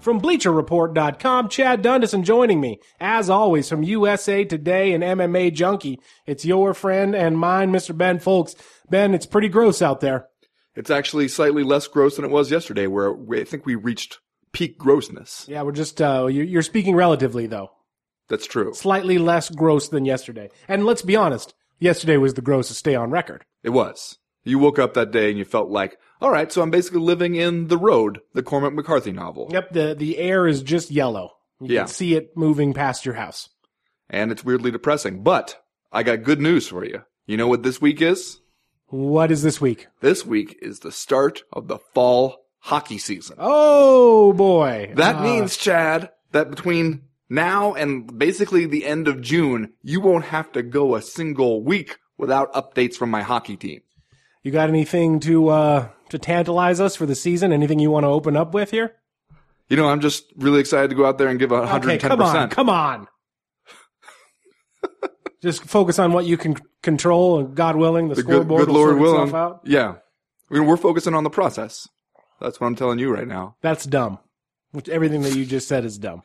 from BleacherReport.com, Chad Dundas, and joining me, as always, from USA Today and MMA Junkie, it's your friend and mine, Mr. Ben Fowlkes. Ben, it's pretty gross out there. It's actually slightly less gross than it was yesterday, where I think we reached peak grossness. Yeah, we're just, uh, you- you're speaking relatively, though. That's true. Slightly less gross than yesterday. And let's be honest, yesterday was the grossest day on record. It was. You woke up that day and you felt like, all right, so I'm basically living in The Road, the Cormac McCarthy novel. Yep, the, the air is just yellow. You Yeah. can see it moving past your house. And it's weirdly depressing. But I got good news for you. You know what this week is? What is this week? This week is the start of the fall hockey season. Oh boy. That Uh, means, Chad, that between now and basically the end of June, you won't have to go a single week without updates from my hockey team. You got anything to uh to tantalize us for the season? Anything you want to open up with here? You know, I'm just really excited to go out there and give a 110%. Okay, come on, come on. Just focus on what you can control, and God willing, the, the scoreboard good will Lord sort willing. itself out. Yeah. I mean, we're focusing on the process. That's what I'm telling you right now. That's dumb. Which everything that you just said is dumb.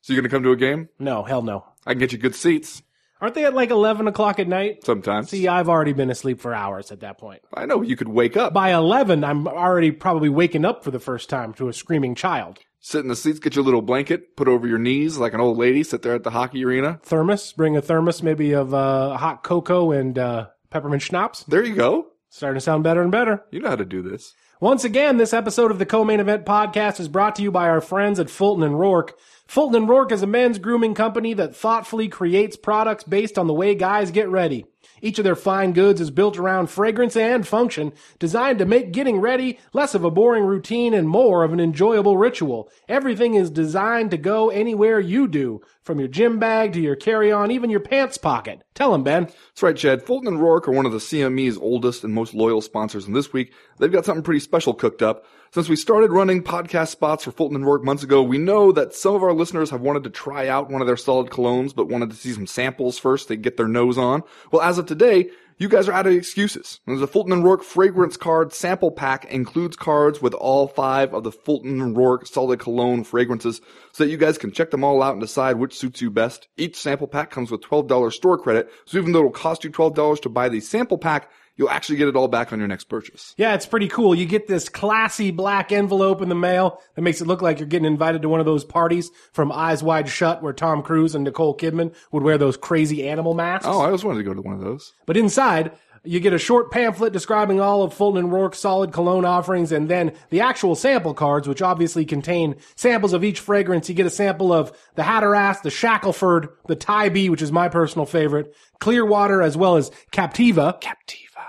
So you're going to come to a game? No, hell no. I can get you good seats Aren't they at like eleven o'clock at night? sometimes. See, I've already been asleep for hours at that point. I know you could wake up, By eleven, I'm already probably waking up for the first time to a screaming child. sit in the seats, get your little blanket, put over your knees like an old lady, sit there at the hockey arena. Thermos, bring a thermos maybe of uh, hot cocoa and uh, peppermint schnapps. There you go. Starting to sound better and better. You know how to do this. Once again, this episode of the Co-Main Event Podcast is brought to you by our friends at Fulton and Rourke. Fulton and Rourke is a men's grooming company that thoughtfully creates products based on the way guys get ready. Each of their fine goods is built around fragrance and function, designed to make getting ready less of a boring routine and more of an enjoyable ritual. Everything is designed to go anywhere you do, from your gym bag to your carry-on, even your pants pocket. Tell them, Ben. That's right, Chad. Fulton and Rourke are one of the CME's oldest and most loyal sponsors, and this week they've got something pretty special cooked up. Since we started running podcast spots for Fulton and Rourke months ago, we know that some of our listeners have wanted to try out one of their solid colognes, but wanted to see some samples first to get their nose on. Well, as of today, you guys are out of excuses. The Fulton and Rourke fragrance card sample pack includes cards with all five of the Fulton and Rourke solid cologne fragrances so that you guys can check them all out and decide which suits you best. Each sample pack comes with $12 store credit, so even though it'll cost you $12 to buy the sample pack, you'll actually get it all back on your next purchase. Yeah, it's pretty cool. You get this classy black envelope in the mail that makes it look like you're getting invited to one of those parties from Eyes Wide Shut where Tom Cruise and Nicole Kidman would wear those crazy animal masks. Oh, I always wanted to go to one of those. But inside, you get a short pamphlet describing all of Fulton and Rourke's solid cologne offerings and then the actual sample cards, which obviously contain samples of each fragrance. You get a sample of the Hatteras, the Shackleford, the Tybee, which is my personal favorite, Clearwater, as well as Captiva. Captiva.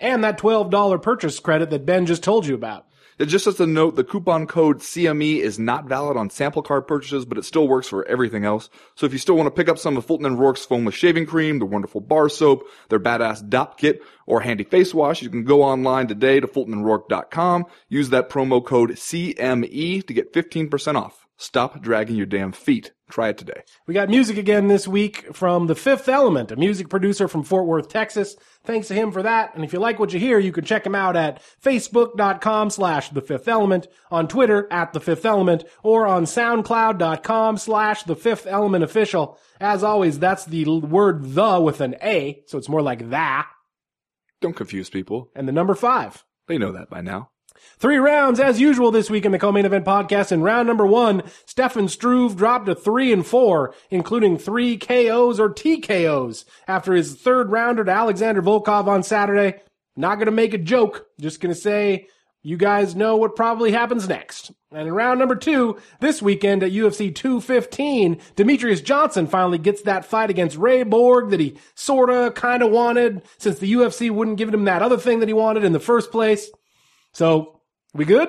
And that $12 purchase credit that Ben just told you about. Just as a note, the coupon code CME is not valid on sample card purchases, but it still works for everything else. So if you still want to pick up some of Fulton and Rourke's foamless shaving cream, the wonderful bar soap, their badass DOP kit, or handy face wash, you can go online today to fultonandrourke.com, use that promo code CME to get 15% off. Stop dragging your damn feet. Try it today. We got music again this week from The Fifth Element, a music producer from Fort Worth, Texas. Thanks to him for that. And if you like what you hear, you can check him out at facebook.com slash The Fifth Element, on Twitter at The Fifth Element, or on soundcloud.com slash The Fifth Element Official. As always, that's the word the with an A, so it's more like that, Don't confuse people. and the number five. They know that by now. Three rounds as usual this week in the co-main event podcast. In round number one, Stefan Struve dropped to three and four, including three KOs or TKOs after his third rounder to Alexander Volkov on Saturday. Not gonna make a joke, just gonna say you guys know what probably happens next. And in round number two, this weekend at UFC 215, Demetrious Johnson finally gets that fight against Ray Borg that he sorta kinda wanted since the UFC wouldn't give him that other thing that he wanted in the first place. So, we good?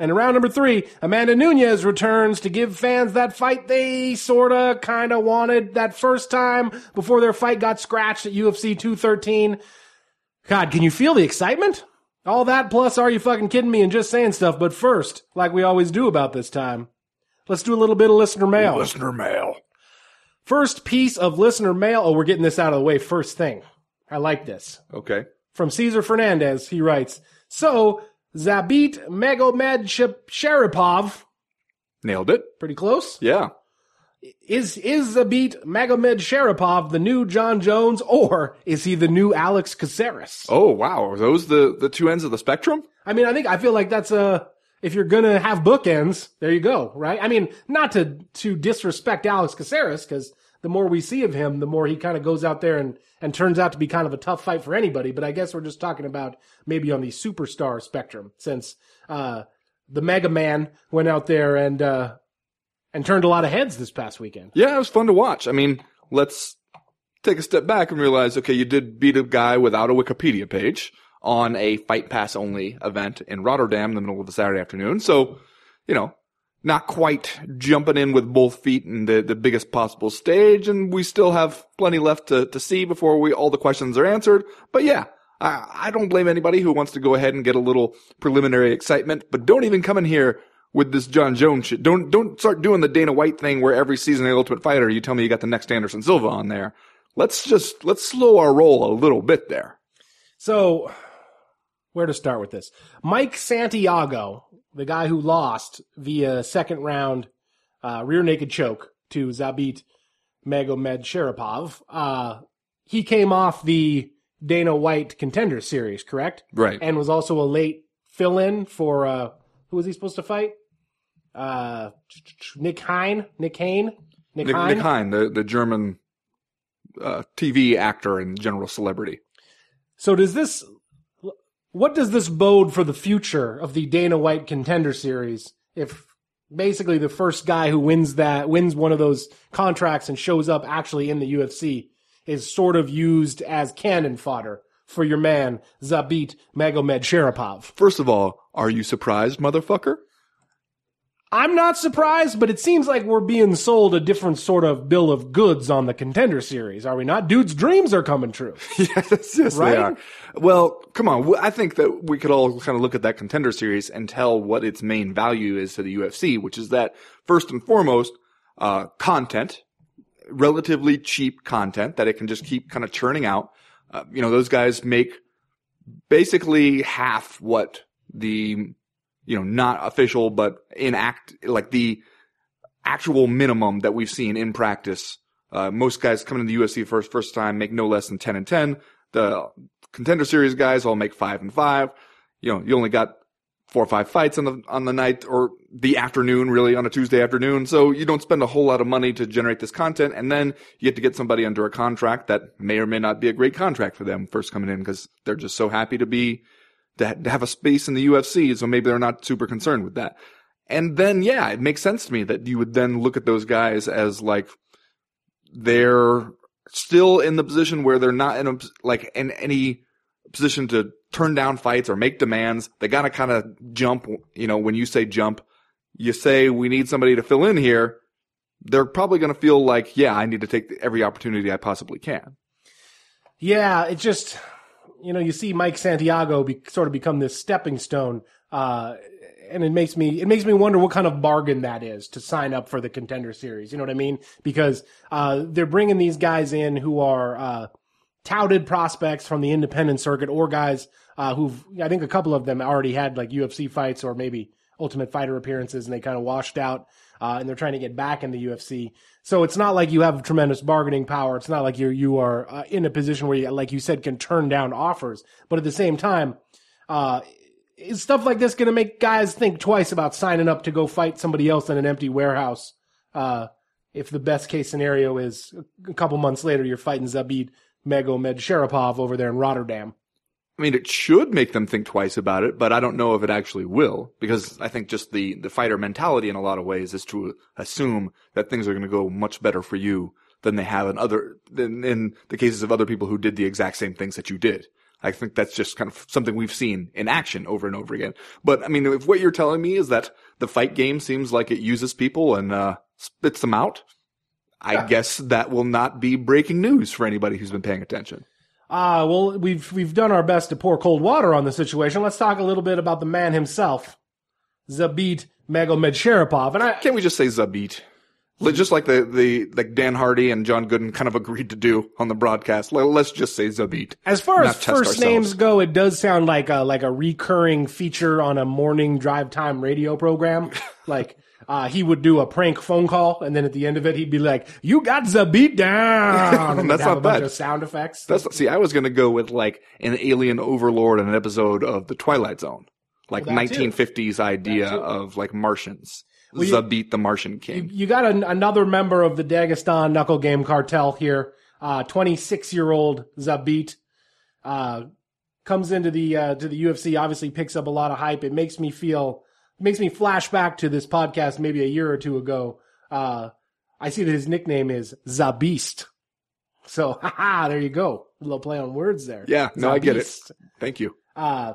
And in round number three, Amanda Nunes returns to give fans that fight they sorta kinda wanted that first time before their fight got scratched at UFC 213. God, can you feel the excitement? All that plus are you fucking kidding me and just saying stuff, but first, like we always do about this time, let's do a little bit of listener mail. Listener mail. First piece of listener mail. Oh, we're getting this out of the way first thing. I like this. Okay. From Caesar Fernandez, he writes, So, Zabit Megomed Sharipov, Nailed it. pretty close, Yeah. is is Zabit Magomedsharipov the new Jon Jones, or is he the new Alex Caceres? Oh wow. Are those the, the two ends of the spectrum? I mean, I think I feel like that's a if you're gonna have bookends, there you go, right? I mean, not to to disrespect Alex Caceres, because the more we see of him, the more he kind of goes out there and and turns out to be kind of a tough fight for anybody. But I guess we're just talking about maybe on the superstar spectrum, since uh, the Mega Man went out there and uh, and turned a lot of heads this past weekend. Yeah, it was fun to watch. I mean, let's take a step back and realize, okay, you did beat a guy without a Wikipedia page on a Fight Pass only event in Rotterdam in the middle of a Saturday afternoon. So, you know, not quite jumping in with both feet in the, the biggest possible stage. And we still have plenty left to, to see before we, all the questions are answered. But yeah, I, I don't blame anybody who wants to go ahead and get a little preliminary excitement, but don't even come in here with this Jon Jones shit. Don't, don't start doing the Dana White thing where every season of the Ultimate Fighter, you tell me you got the next Anderson Silva on there. Let's just, let's slow our roll a little bit there. So, where to start with this? Mike Santiago, the guy who lost via second round uh, rear naked choke to Zabit Magomedsharipov, uh, he came off the Dana White Contender Series, correct? Right. And was also a late fill in for uh, who was he supposed to fight? Uh, Nick Hine, Nick Hain, Nick, Nick, Hein? Nick Hein, the, the German, uh, TV actor and general celebrity. So does this what does this bode for the future of the Dana White Contender Series if basically the first guy who wins that wins one of those contracts and shows up actually in the UFC is sort of used as cannon fodder for your man Zabit Magomedsharipov. First of all, are you surprised, motherfucker? I'm not surprised, but it seems like we're being sold a different sort of bill of goods on the Contender Series, are we not? Dude's dreams are coming true. yes, yes, Right? they are. Well, come on. I think that we could all kind of look at that contender series and tell what its main value is to the UFC, which is that first and foremost, uh, content, relatively cheap content that it can just keep kind of churning out. Uh, you know, those guys make basically half what the, you know, not official, but in act, like the actual minimum that we've seen in practice. Uh, most guys coming to the UFC first, first time make no less than 10 and 10. The contender series guys all make five and five. You know, you only got four or five fights on the, on the night or the afternoon, really on a Tuesday afternoon. So you don't spend a whole lot of money to generate this content. And then you get to get somebody under a contract that may or may not be a great contract for them first coming in because they're just so happy to be, to, ha- to have a space in the UFC. So maybe they're not super concerned with that. And then, yeah, it makes sense to me that you would then look at those guys as like, they're still in the position where they're not in a, like in any position to turn down fights or make demands. They gotta kind of jump, you know, when you say jump, you say we need somebody to fill in here. They're probably to feel like, yeah, I need to take every opportunity I possibly can. Yeah, it just you know you see Mike Santiago be, sort of become this stepping stone, uh, and it makes me it makes me wonder what kind of bargain that is to sign up for the contender series. You know what I mean? Because uh, they're bringing these guys in who are uh, touted prospects from the independent circuit or guys uh, who've I think a couple of them already had like UFC fights or maybe Ultimate Fighter appearances and they kind of washed out. Uh, and they're trying to get back in the UFC. So it's not like you have tremendous bargaining power. It's not like you you are uh, in a position where you, like you said, can turn down offers. But at the same time, uh, is stuff like this going to make guys think twice about signing up to go fight somebody else in an empty warehouse? Uh, if the best case scenario is a couple months later, you're fighting Zabid Megomed Sharipov over there in Rotterdam. I mean, it should make them think twice about it, but I don't know if it actually will because I think just the, the fighter mentality in a lot of ways is to assume that things are going to go much better for you than they have in other, than in the cases of other people who did the exact same things that you did. I think that's just kind of something we've seen in action over and over again. But I mean, if what you're telling me is that the fight game seems like it uses people and uh, spits them out, I Yeah. guess that will not be breaking news for anybody who's been paying attention. Uh, well, we've we've done our best to pour cold water on the situation. Let's talk a little bit about the man himself, Zabit Magomed And I, Can't we just say Zabit? Just like the, the like Dan Hardy and John Gooden kind of agreed to do on the broadcast. Let- Let's just say Zabit. as far as first ourselves. names go, it does sound like a like a recurring feature on a morning drive time radio program. like uh, he would do a prank phone call, and then at the end of it, he'd be like, "You got Zabit down." and That's not bad. sound effects. That's see, I was gonna go with like an alien overlord in an episode of The Twilight Zone, like Well, that too. 1950s idea of like Martians. you- Zabit the Martian You, King. you got an, another member of the Dagestan knuckle game cartel here. Uh, 26 year old Zabit, uh, comes into the, uh, to the UFC, obviously picks up a lot of hype. It makes me feel, makes me flash back to this podcast maybe a year or two ago. Uh, I see that his nickname is Zabeast. So, haha, there you go. A little play on words there. Yeah, no, I get it. Thank you. uh,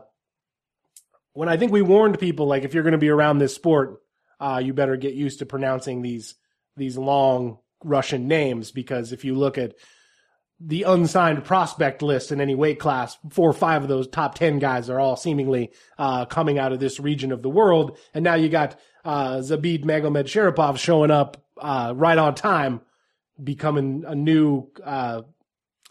when I think we warned people, like if you're going to be around this sport, uh, you better get used to pronouncing these these long Russian names because if you look at the unsigned prospect list in any weight class, four or five of those top ten guys are all seemingly uh, coming out of this region of the world, and now you got uh, Zabit Magomedsharipov showing up uh, right on time, becoming a new. Uh,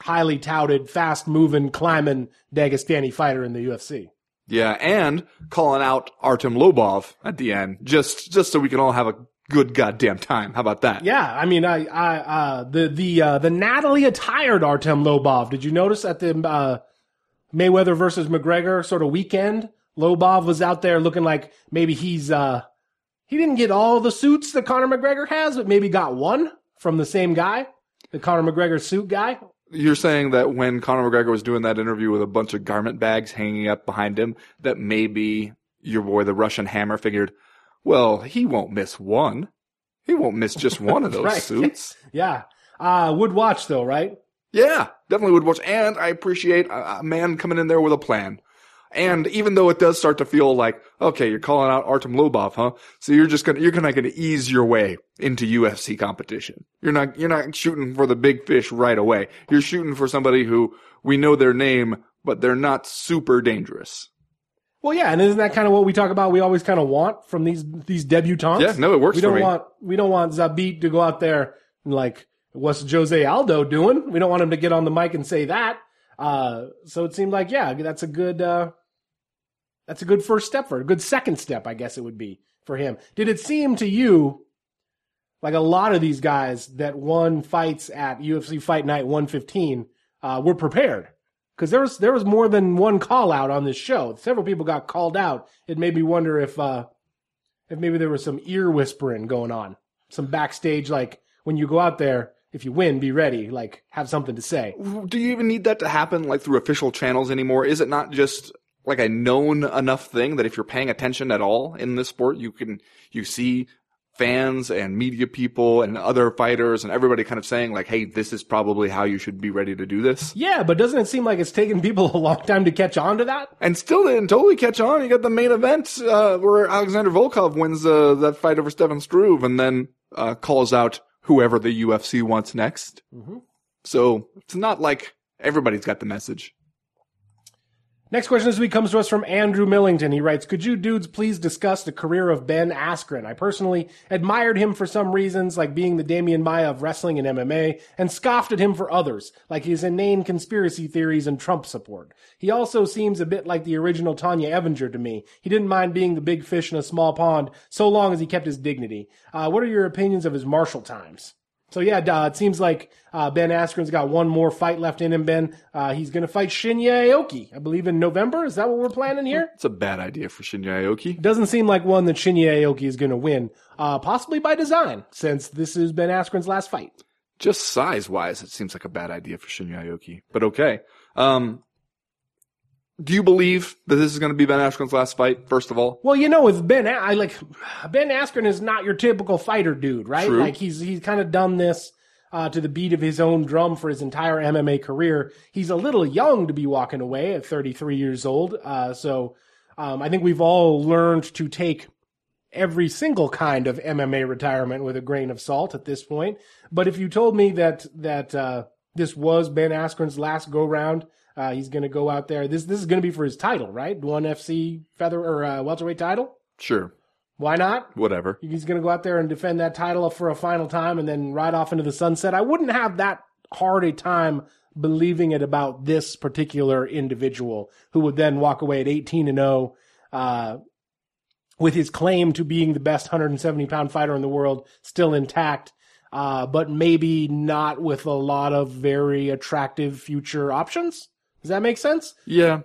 highly touted, fast moving, climbing Dagestani fighter in the UFC. Yeah, and calling out Artem Lobov at the end, just just so we can all have a good goddamn time. How about that? Yeah, I mean, I, I, uh, the the uh, the Natalie attired Artem Lobov. Did you notice at the uh, Mayweather versus McGregor sort of weekend? Lobov was out there looking like maybe he's uh, he didn't get all the suits that Conor McGregor has, but maybe got one from the same guy, the Conor McGregor suit guy. You're saying that when Conor McGregor was doing that interview with a bunch of garment bags hanging up behind him, that maybe your boy, the Russian Hammer, figured, well, he won't miss one. He won't miss just one of those Right. suits. Yeah, uh, would watch though, right? Yeah, definitely would watch. And I appreciate a, a man coming in there with a plan. And even though it does start to feel like, okay, you're calling out Artem Lobov, huh? So you're just gonna, you're gonna, gonna ease your way into UFC competition. You're not, you're not shooting for the big fish right away. You're shooting for somebody who we know their name, but they're not super dangerous. Well, yeah, and isn't that kind of what we talk about? We always kind of want from these these debutantes. Yeah, no, it works We don't want we don't want Zabit to go out there and like, what's Jose Aldo doing? We don't want him to get on the mic and say that. Uh, so it seemed like, yeah, that's a good uh, that's a good first step for a good second step, I guess it would be for him. Did it seem to you like a lot of these guys that won fights at UFC Fight Night 115 uh, were prepared? Because there was there was more than one call out on this show. Several people got called out. It made me wonder if uh, if maybe there was some ear whispering going on, some backstage like when you go out there, if you win, be ready, like have something to say. Do you even need that to happen like through official channels anymore? Is it not just like a known enough thing that if you're paying attention at all in this sport, you can, you see fans and media people and other fighters and everybody kind of saying like, Hey, this is probably how you should be ready to do this. Yeah, but doesn't it seem like it's taken people a long time to catch on to that? And still didn't totally catch on. You got the main event, uh, where Alexander Volkov wins, uh, that fight over Stefan Struve and then, uh, calls out whoever the UFC wants next. Mhm. So it's not like everybody's got the message. Next question this week comes to us from Andrew Millington. He writes, Could you dudes please discuss the career of Ben Askren? I personally admired him for some reasons, like being the Demian Maia of wrestling and MMA, and scoffed at him for others, like his inane conspiracy theories and Trump support. He also seems a bit like the original Tonya Evinger to me. He didn't mind being the big fish in a small pond, so long as he kept his dignity. Uh, what are your opinions of his martial times? So yeah, uh, it seems like uh, Ben Askren's got one more fight left in him. Ben, uh, he's going to fight Shinya Aoki, I believe, in November. Is that what we're planning here? It's a bad idea for Shinya Aoki. Doesn't seem like one that Shinya Aoki is going to win, uh, possibly by design, since this is Ben Askren's last fight. Just size wise, it seems like a bad idea for Shinya Aoki. But okay. Um, do you believe that this is going to be Ben Askren's last fight? First of all, Well, you know, with Ben, I like Ben Askren is not your typical fighter dude, right? True. Like he's he's kind of done this uh, to the beat of his own drum for his entire MMA career. He's a little young to be walking away at 33 years old. Uh, so um, I think we've all learned to take every single kind of MMA retirement with a grain of salt at this point. But if you told me that that uh, this was Ben Askren's last go round, uh, he's going to go out there. This this is going to be for his title, right? One FC feather or uh, welterweight title. Sure. Why not? Whatever. He's going to go out there and defend that title for a final time and then ride off into the sunset. I wouldn't have that hard a time believing it about this particular individual who would then walk away at 18 and 0 uh, with his claim to being the best 170 pound fighter in the world still intact, uh, but maybe not with a lot of very attractive future options. Does that make sense? Yeah.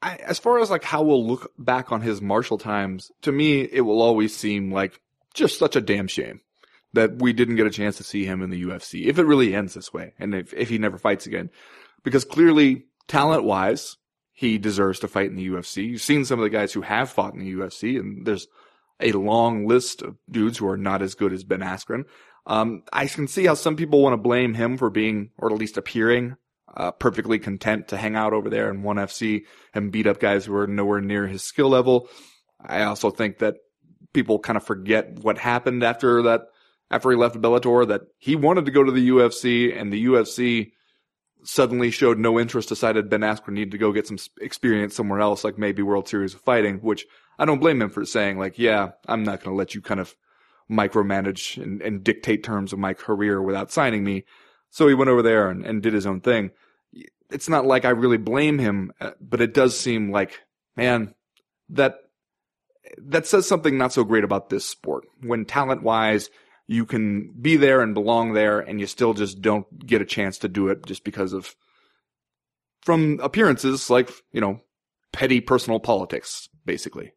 I, as far as like how we'll look back on his martial times, to me, it will always seem like just such a damn shame that we didn't get a chance to see him in the UFC. If it really ends this way and if, if he never fights again, because clearly talent wise, he deserves to fight in the UFC. You've seen some of the guys who have fought in the UFC and there's a long list of dudes who are not as good as Ben Askren. Um, I can see how some people want to blame him for being, or at least appearing, uh, perfectly content to hang out over there in one FC and beat up guys who are nowhere near his skill level. I also think that people kind of forget what happened after that, after he left Bellator, that he wanted to go to the UFC and the UFC suddenly showed no interest, decided Ben Askren needed to go get some experience somewhere else, like maybe World Series of Fighting, which I don't blame him for saying, like, yeah, I'm not going to let you kind of micromanage and, and, dictate terms of my career without signing me. So he went over there and, and did his own thing. It's not like I really blame him, uh, but it does seem like, man, that, that says something not so great about this sport. When talent wise, you can be there and belong there and you still just don't get a chance to do it just because of from appearances like you know petty personal politics basically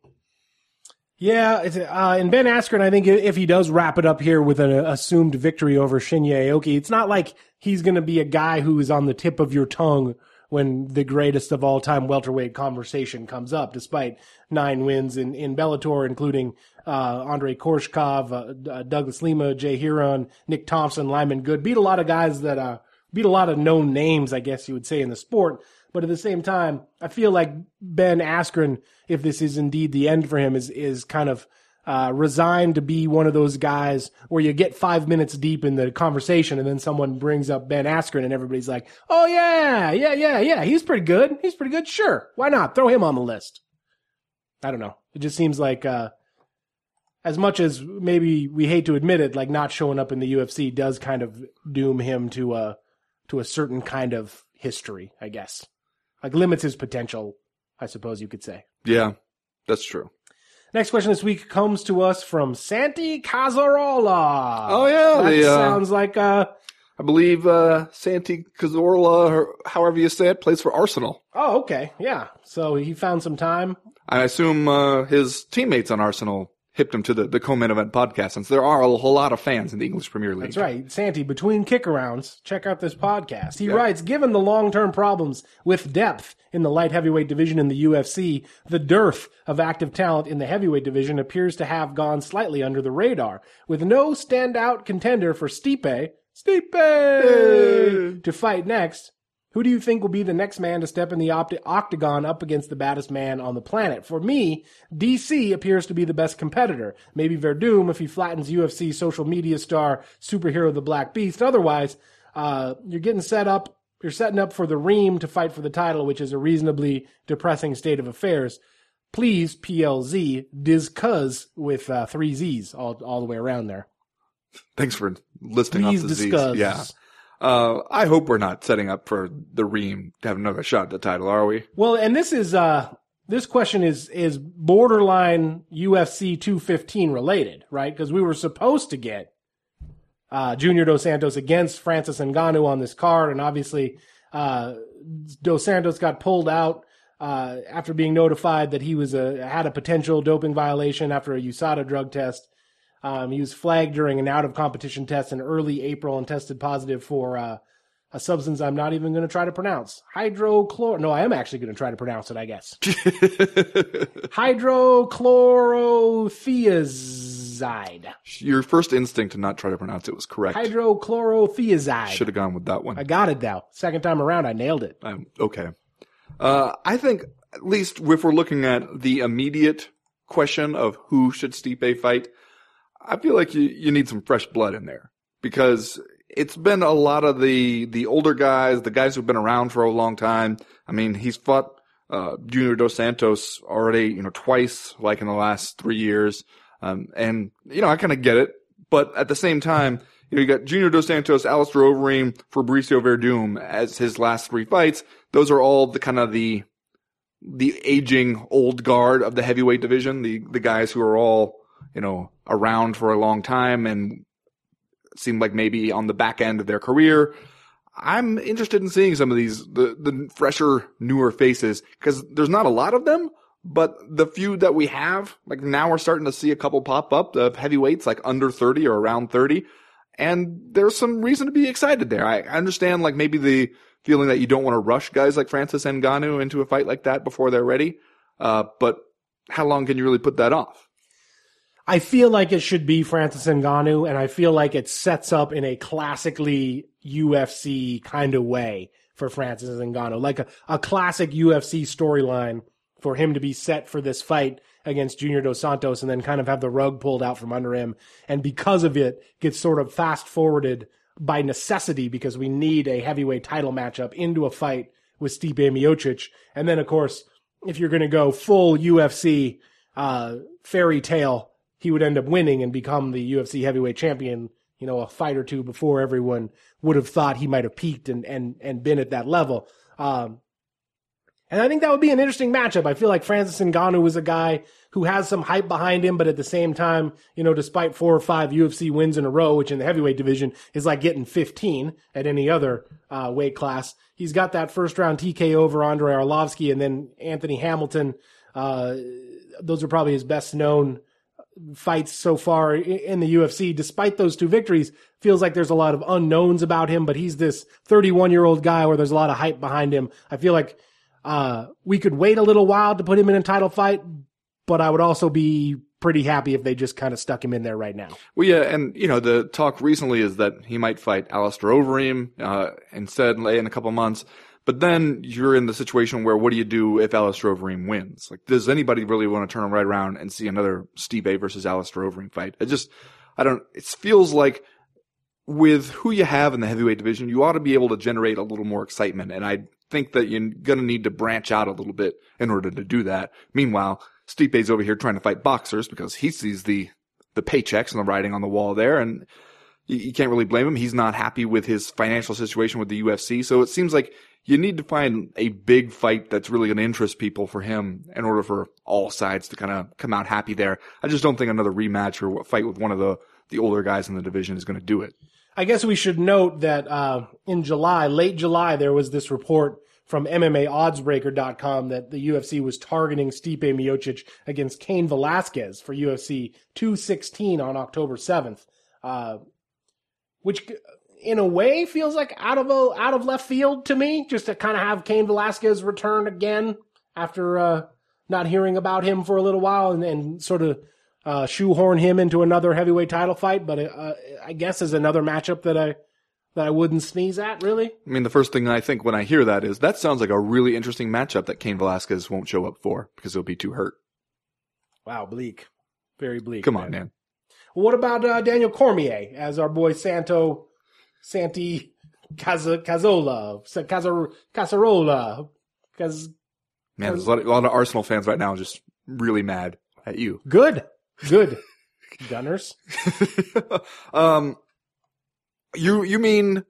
yeah, uh, and Ben Askren, I think if he does wrap it up here with an assumed victory over Shinya Aoki, it's not like he's going to be a guy who is on the tip of your tongue when the greatest of all time welterweight conversation comes up, despite nine wins in, in Bellator, including uh, Andrei Koreshkov, uh, uh, Douglas Lima, Jay Hieron, Nick Thompson, Lyman Good. Beat a lot of guys that uh, beat a lot of known names, I guess you would say, in the sport. But at the same time, I feel like Ben Askren, if this is indeed the end for him, is is kind of uh, resigned to be one of those guys where you get five minutes deep in the conversation and then someone brings up Ben Askren and everybody's like, oh yeah, yeah, yeah, yeah, he's pretty good. He's pretty good. Sure. Why not? Throw him on the list. I don't know. It just seems like, uh, as much as maybe we hate to admit it, like not showing up in the UFC does kind of doom him to a, to a certain kind of history, I guess. Like limits his potential, I suppose you could say. Yeah, that's true. Next question this week comes to us from Santi Cazorla. Oh yeah, that the, uh, sounds like uh I believe uh, Santi Cazorla, or however you say it, plays for Arsenal. Oh, okay, yeah. So he found some time. I assume uh, his teammates on Arsenal hipped him to the, the co-main event podcast since there are a whole lot of fans in the English Premier League. That's right. Santi, between kickarounds, check out this podcast. He yeah. writes, given the long-term problems with depth in the light heavyweight division in the UFC, the dearth of active talent in the heavyweight division appears to have gone slightly under the radar, with no standout contender for Stipe, Stipe, to fight next. Who do you think will be the next man to step in the opt- octagon up against the baddest man on the planet? For me, DC appears to be the best competitor. Maybe Werdum if he flattens UFC social media star superhero the Black Beast. Otherwise, uh, you're getting set up. You're setting up for the Reem to fight for the title, which is a reasonably depressing state of affairs. Please, PLZ, Dizcuz with uh, three Z's all, all the way around there. Thanks for listing Please off the discuss. Z's. Yeah. Uh, I hope we're not setting up for the Reem to have another shot at the title, are we? Well, and this is uh this question is is borderline UFC 215 related, right? Because we were supposed to get uh, Junior Dos Santos against Francis Ngannou on this card, and obviously uh, Dos Santos got pulled out uh, after being notified that he was a had a potential doping violation after a USADA drug test. Um, he was flagged during an out of competition test in early April and tested positive for uh, a substance I'm not even going to try to pronounce. Hydrochlor. No, I am actually going to try to pronounce it. I guess. Hydrochlorothiazide. Your first instinct to not try to pronounce it was correct. Hydrochlorothiazide. Should have gone with that one. I got it though. Second time around, I nailed it. Um, okay. Uh, I think at least if we're looking at the immediate question of who should Stipe fight, I feel like you, you need some fresh blood in there because it's been a lot of the, the older guys, the guys who've been around for a long time. I mean, he's fought, uh, Junior Dos Santos already, you know, twice, like in the last three years. Um, and, you know, I kind of get it, but at the same time, you know, you got Junior Dos Santos, Alistair Overeem, Fabricio Werdum as his last three fights. Those are all the kind of the, the aging old guard of the heavyweight division, the, the guys who are all, you know, around for a long time and seem like maybe on the back end of their career. I'm interested in seeing some of these, the, the fresher, newer faces, because there's not a lot of them, but the few that we have, like now we're starting to see a couple pop up, the heavyweights like under 30 or around 30. And there's some reason to be excited there. I understand like maybe the feeling that you don't want to rush guys like Francis Ngannou into a fight like that before they're ready. Uh, but how long can you really put that off? I feel like it should be Francis Ngannou, and I feel like it sets up in a classically UFC kind of way for Francis Ngannou, like a, a classic UFC storyline for him to be set for this fight against Junior Dos Santos and then kind of have the rug pulled out from under him. And because of it, gets sort of fast forwarded by necessity because we need a heavyweight title matchup into a fight with Stipe Miocic. And then, of course, if you're going to go full UFC, uh, fairy tale, he would end up winning and become the UFC heavyweight champion, you know, a fight or two before everyone would have thought he might have peaked and, and, and been at that level. Um, and I think that would be an interesting matchup. I feel like Francis Ngannou is a guy who has some hype behind him, but at the same time, you know, despite four or five UFC wins in a row, which in the heavyweight division is like getting 15 at any other uh, weight class, he's got that first round TK over Andrei Arlovsky and then Anthony Hamilton. Uh, those are probably his best known fights so far in the UFC. Despite those two victories, feels like there's a lot of unknowns about him, but he's this 31 year old guy where there's a lot of hype behind him. I feel like uh, we could wait a little while to put him in a title fight, but I would also be pretty happy if they just kind of stuck him in there right now. Well, yeah, and you know the talk recently is that he might fight Alistair Overeem uh, instead in a couple months. But then you're in the situation where what do you do if Alistair Overeem wins? Like, does anybody really want to turn right around and see another Stipe versus Alistair Overeem fight? It just, I don't, it feels like with who you have in the heavyweight division, you ought to be able to generate a little more excitement. And I think that you're going to need to branch out a little bit in order to do that. Meanwhile, Stipe's over here trying to fight boxers because he sees the, the paychecks and the writing on the wall there. And you, you can't really blame him. He's not happy with his financial situation with the UFC. So it seems like you need to find a big fight that's really going to interest people for him in order for all sides to kind of come out happy there. I just don't think another rematch or fight with one of the, the older guys in the division is going to do it. I guess we should note that uh, in July, late July, there was this report from MMAOddsBreaker.com that the UFC was targeting Stipe Miocic against Cain Velasquez for UFC 216 on October 7th, uh, which in a way feels like out of a, out of left field to me, just to kind of have Cain Velasquez return again after uh, not hearing about him for a little while and, and sort of uh, shoehorn him into another heavyweight title fight. But uh, I guess is another matchup that I that I wouldn't sneeze at. Really, I mean, the first thing I think when I hear that is that sounds like a really interesting matchup that Cain Velasquez won't show up for because he'll be too hurt. Wow, bleak, very bleak. Come on, man. What about uh, Daniel Cormier as our boy Santo Santi Cazola, Cazola, Casarola, Caz, Man, there's a lot, of, a lot of Arsenal fans right now just really mad at you. Good, good, Gunners. um, you you mean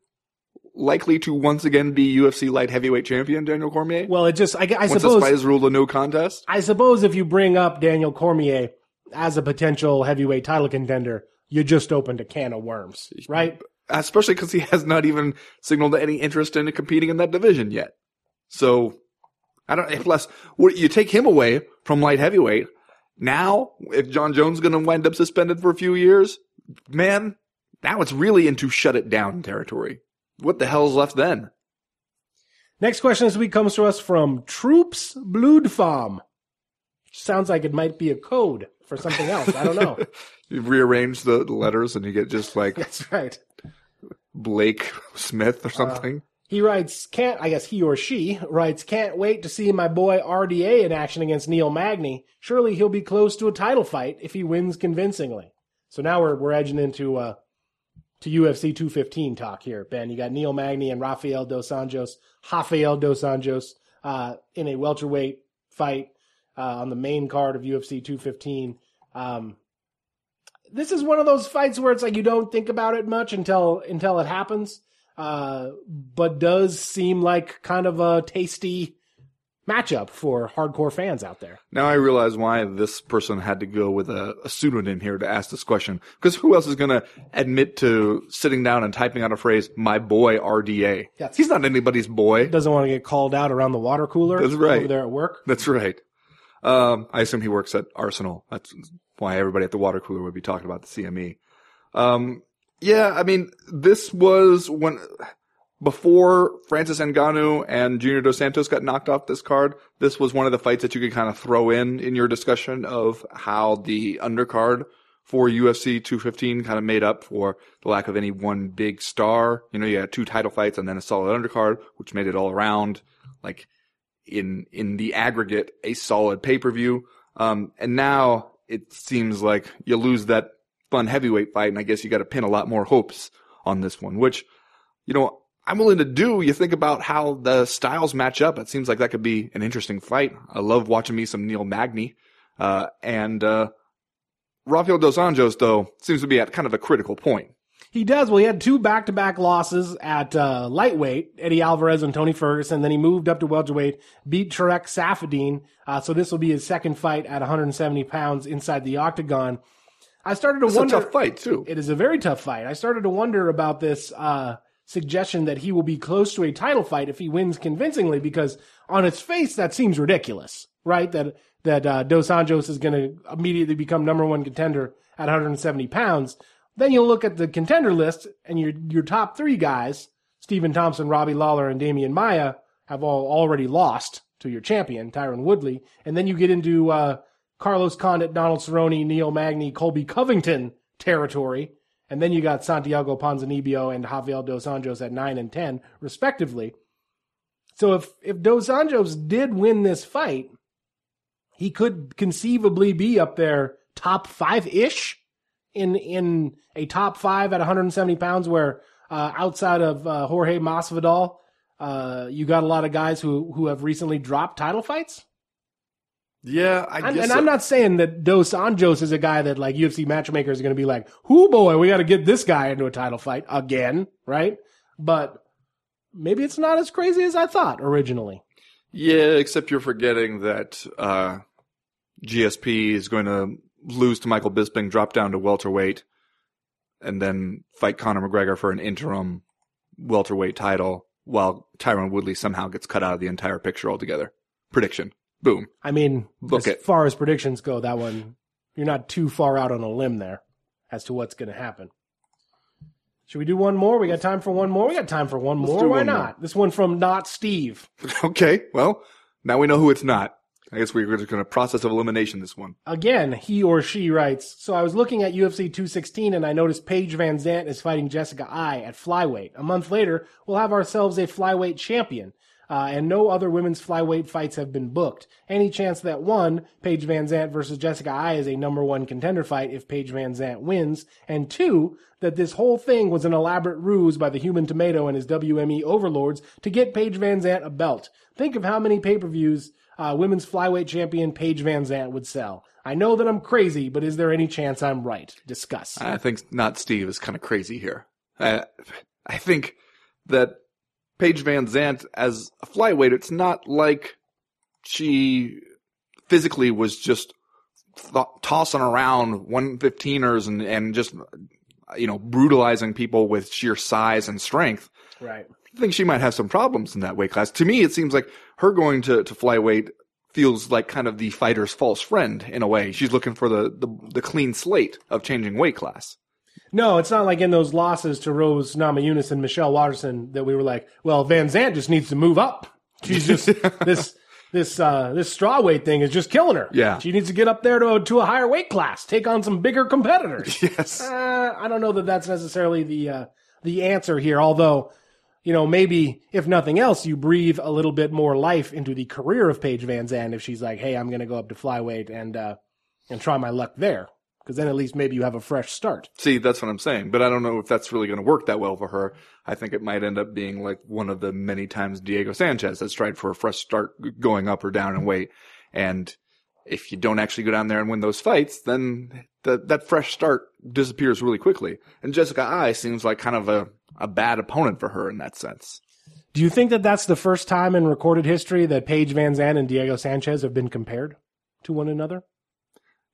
likely to once again be UFC light heavyweight champion Daniel Cormier? Well, it just I, I once suppose this fight is ruled a no contest. I suppose if you bring up Daniel Cormier as a potential heavyweight title contender, you just opened a can of worms, right? Especially because he has not even signaled any interest in competing in that division yet. So I don't. Plus, you take him away from light heavyweight now? If Jon Jones is going to wind up suspended for a few years, man, now it's really into shut it down territory. What the hell's left then? Next question this week comes to us from Troops Blood Farm. Sounds like it might be a code for something else. I don't know. You rearrange the letters and you get just like That's right. Blake Smith or Uh, something. He writes, can't, I guess he or she writes, can't wait to see my boy RDA in action against Neil Magny. Surely he'll be close to a title fight if he wins convincingly. So now we're, we're edging into, uh, to UFC 215 talk here, Ben. You got Neil Magny and Rafael Dos Anjos, Rafael Dos Anjos, uh, in a welterweight fight, uh, on the main card of UFC 215. Um, this is one of those fights where it's like you don't think about it much until, until it happens uh, but does seem like kind of a tasty matchup for hardcore fans out there. Now I realize why this person had to go with a, a pseudonym here to ask this question. Because who else is going to admit to sitting down and typing out a phrase, my boy RDA? Yes. He's not anybody's boy. Doesn't want to get called out around the water cooler That's right. over there at work. That's right. Um, I assume he works at Arsenal. That's why everybody at the water cooler would be talking about the CME. Um, yeah, I mean, this was when, before Francis Ngannou and Junior Dos Santos got knocked off this card, this was one of the fights that you could kind of throw in in your discussion of how the undercard for UFC 215 kind of made up for the lack of any one big star. You know, you had two title fights and then a solid undercard, which made it all around like in in the aggregate a solid pay per view. Um, and now it seems like you lose that fun heavyweight fight, and I guess you got to pin a lot more hopes on this one, which you know I'm willing to do. You think about how the styles match up. It seems like that could be an interesting fight. I love watching me some Neil Magny, uh, and uh, Rafael dos Anjos though seems to be at kind of a critical point. He does. Well, he had two back-to-back losses at uh, lightweight, Eddie Alvarez and Tony Ferguson. Then he moved up to welterweight, beat Tarek Saffiedine. Uh, so this will be his second fight at 170 pounds inside the octagon. I started to It's a wonder. tough fight too. It is a very tough fight. I started to wonder about this uh, suggestion that he will be close to a title fight if he wins convincingly, because on its face that seems ridiculous, right? That that uh, Dos Anjos is going to immediately become number one contender at 170 pounds. Then you look at the contender list, and your your top three guys, Stephen Thompson, Robbie Lawler, and Demian Maia, have all already lost to your champion, Tyron Woodley. And then you get into uh, Carlos Condit, Donald Cerrone, Neil Magny, Colby Covington territory. And then you got Santiago Ponzinibbio and Javier Dos Anjos at 9 and 10, respectively. So if, if Dos Anjos did win this fight, he could conceivably be up there top five ish in in a top five at 170 pounds, where uh, outside of uh, Jorge Masvidal, uh, you got a lot of guys who who have recently dropped title fights. Yeah, I I'm, guess. and I'm not saying that Dos Anjos is a guy that like UFC matchmakers are going to be like, "Whoo boy, we got to get this guy into a title fight again," right? But maybe it's not as crazy as I thought originally. Yeah, except you're forgetting that uh, GSP is going to lose to Michael Bisping, drop down to welterweight, and then fight Conor McGregor for an interim welterweight title, while Tyron Woodley somehow gets cut out of the entire picture altogether. Prediction. Boom. I mean, Book as it. far as predictions go, that one you're not too far out on a limb there as to what's going to happen. Should we do one more? We got time for one more. We got time for one Let's more. Why one not? This one from not Steve. Okay, well, now we know who it's not. I guess we're just going to process of elimination this one. Again, he or she writes, so I was looking at UFC 216 and I noticed Paige Van Zant is fighting Jessica Eye at flyweight. A month later, we'll have ourselves a flyweight champion. Uh, and no other women's flyweight fights have been booked. Any chance that one, Paige Van Zant versus Jessica Eye is a number one contender fight if Paige Van Zant wins, and two, that this whole thing was an elaborate ruse by the human tomato and his WME overlords to get Paige Van Zant a belt. Think of how many pay-per-views uh, women's flyweight champion Paige Van Zant would sell. I know that I'm crazy, but is there any chance I'm right? Discuss. I think not Steve is kind of crazy here. I, I think that Paige Van Zant as a flyweight, it's not like she physically was just th- tossing around 115ers and, and just, you know, brutalizing people with sheer size and strength. right. I think she might have some problems in that weight class. To me, it seems like her going to, to flyweight feels like kind of the fighter's false friend in a way. She's looking for the, the, the clean slate of changing weight class. No, it's not like in those losses to Rose Namajunas and Michelle Waterson that we were like, well, Van Zant just needs to move up. She's just this this uh, this straw weight thing is just killing her. Yeah. she needs to get up there to a, to a higher weight class, take on some bigger competitors. Yes. Uh, I don't know that that's necessarily the uh, the answer here. Although, you know, maybe if nothing else, you breathe a little bit more life into the career of Paige Van Zandt if she's like, "Hey, I'm going to go up to flyweight and uh, and try my luck there," because then at least maybe you have a fresh start. See, that's what I'm saying. But I don't know if that's really going to work that well for her. I think it might end up being like one of the many times Diego Sanchez has tried for a fresh start going up or down in weight. And if you don't actually go down there and win those fights, then that that fresh start disappears really quickly. And Jessica Eye seems like kind of a, a bad opponent for her in that sense. Do you think that that's the first time in recorded history that Paige VanZant and Diego Sanchez have been compared to one another?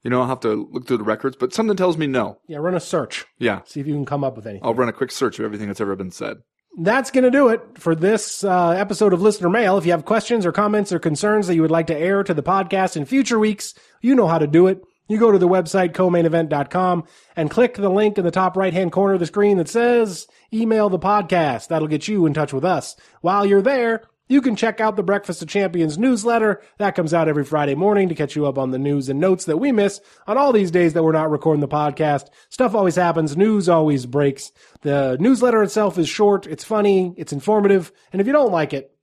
You know, I'll have to look through the records, but something tells me no. Yeah, run a search. Yeah. See if you can come up with anything. I'll run a quick search of everything that's ever been said. That's going to do it for this uh, episode of Listener Mail. If you have questions or comments or concerns that you would like to air to the podcast in future weeks, you know how to do it. You go to the website co-mainevent.com and click the link in the top right hand corner of the screen that says email the podcast. That'll get you in touch with us. While you're there, you can check out the Breakfast of Champions newsletter. That comes out every Friday morning to catch you up on the news and notes that we miss on all these days that we're not recording the podcast. Stuff always happens. News always breaks. The newsletter itself is short. It's funny. It's informative. And if you don't like it,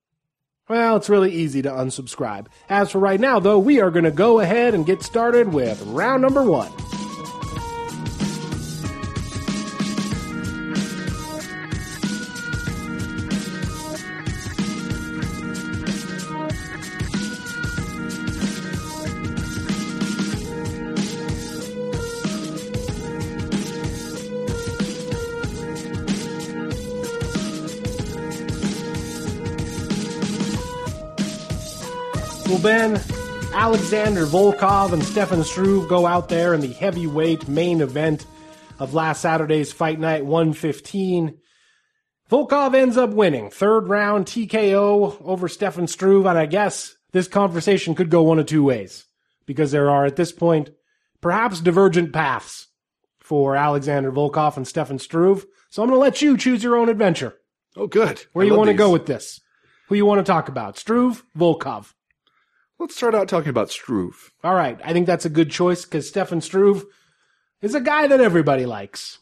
well, it's really easy to unsubscribe. As for right now, though, we are going to go ahead and get started with round number one. Well, Ben, Alexander Volkov and Stefan Struve go out there in the heavyweight main event of last Saturday's Fight Night 115. Volkov ends up winning. Third round TKO over Stefan Struve, and I guess this conversation could go one of two ways. Because there are, at this point, perhaps divergent paths for Alexander Volkov and Stefan Struve. So I'm going to let you choose your own adventure. Oh, good. Where I you want to go with this? Who you want to talk about? Struve, Volkov. Let's start out talking about Struve. All right, I think that's a good choice because Stefan Struve is a guy that everybody likes.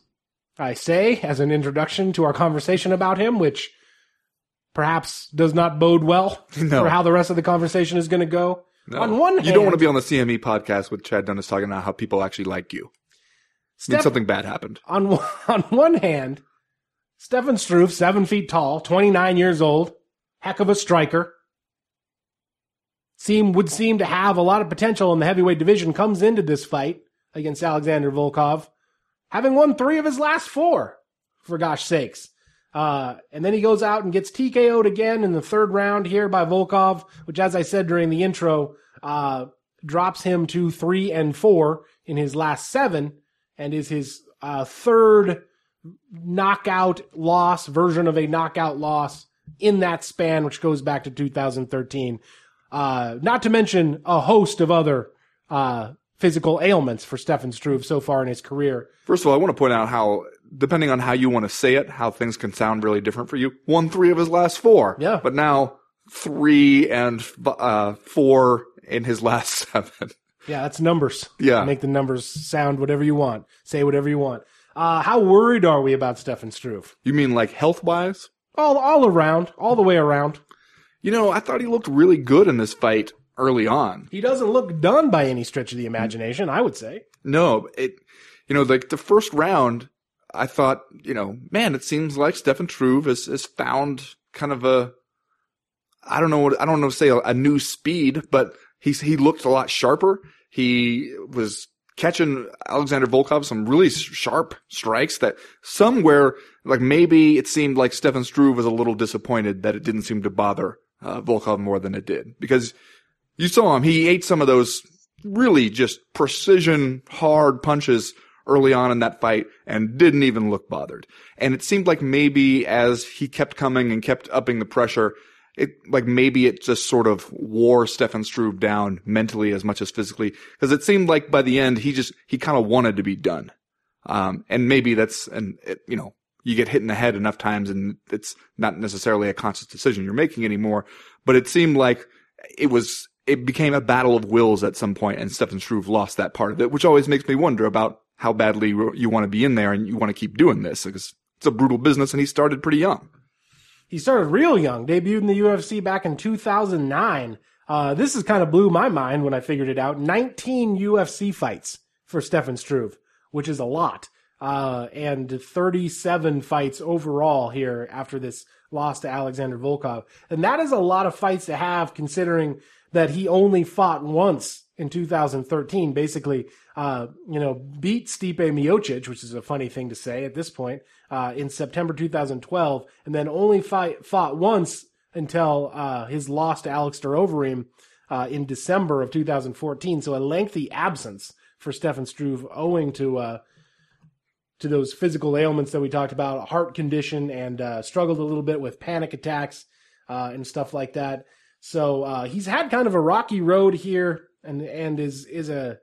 I say as an introduction to our conversation about him, which perhaps does not bode well No. for how the rest of the conversation is going to go. No. On one hand, you don't want to be on the CME podcast with Chad Dundas talking about how people actually like you. I mean, something bad happened. on one- on one hand, Stefan Struve, seven feet tall, twenty nine years old, heck of a striker. Seem would seem to have a lot of potential in the heavyweight division. Comes into this fight against Alexander Volkov, having won three of his last four, for gosh sakes. Uh, and then he goes out and gets TKO'd again in the third round here by Volkov, which, as I said during the intro, uh, drops him to three and four in his last seven and is his uh, third knockout loss version of a knockout loss in that span, which goes back to 2013. Uh, not to mention a host of other uh, physical ailments for Stefan Struve so far in his career. First of all, I want to point out how, depending on how you want to say it, how things can sound really different for you. Won three of his last four. Yeah. But now three and uh, four in his last seven. Yeah, that's numbers. Yeah. Make the numbers sound whatever you want. Say whatever you want. Uh, how worried are we about Stefan Struve? You mean like health wise? All, all around, all the way around. You know, I thought he looked really good in this fight early on. He doesn't look done by any stretch of the imagination, I would say. No, it, you know, like the first round, I thought, you know, man, it seems like Stefan Struve has, has found kind of a, I don't know what, I don't know say a, a new speed, but he's, he looked a lot sharper. He was catching Alexander Volkov some really sharp strikes that somewhere, like maybe it seemed like Stefan Struve was a little disappointed that it didn't seem to bother uh, Volkov more than it did because you saw him. He ate some of those really just precision hard punches early on in that fight and didn't even look bothered. And it seemed like maybe as he kept coming and kept upping the pressure, it like maybe it just sort of wore Stefan Struve down mentally as much as physically because it seemed like by the end he just he kind of wanted to be done. Um, and maybe that's and it, you know you get hit in the head enough times and it's not necessarily a conscious decision you're making anymore. But it seemed like it was it became a battle of wills at some point, and Stefan Struve lost that part of it, which always makes me wonder about how badly you want to be in there and you want to keep doing this because it's a brutal business, and he started pretty young. He started real young, debuted in the UFC back in 2009. Uh, this is kind of blew my mind when I figured it out. 19 UFC fights for Stefan Struve, which is a lot. Uh, and 37 fights overall here after this loss to Alexander Volkov. And that is a lot of fights to have considering that he only fought once in 2013, basically, uh, you know, beat Stipe Miocic, which is a funny thing to say at this point, uh, in September 2012, and then only fight, fought once until, uh, his loss to Alistair Overeem, uh, in December of 2014. So a lengthy absence for Stefan Struve owing to, uh, to those physical ailments that we talked about, a heart condition, and uh, struggled a little bit with panic attacks uh, and stuff like that. So uh, he's had kind of a rocky road here, and and is is a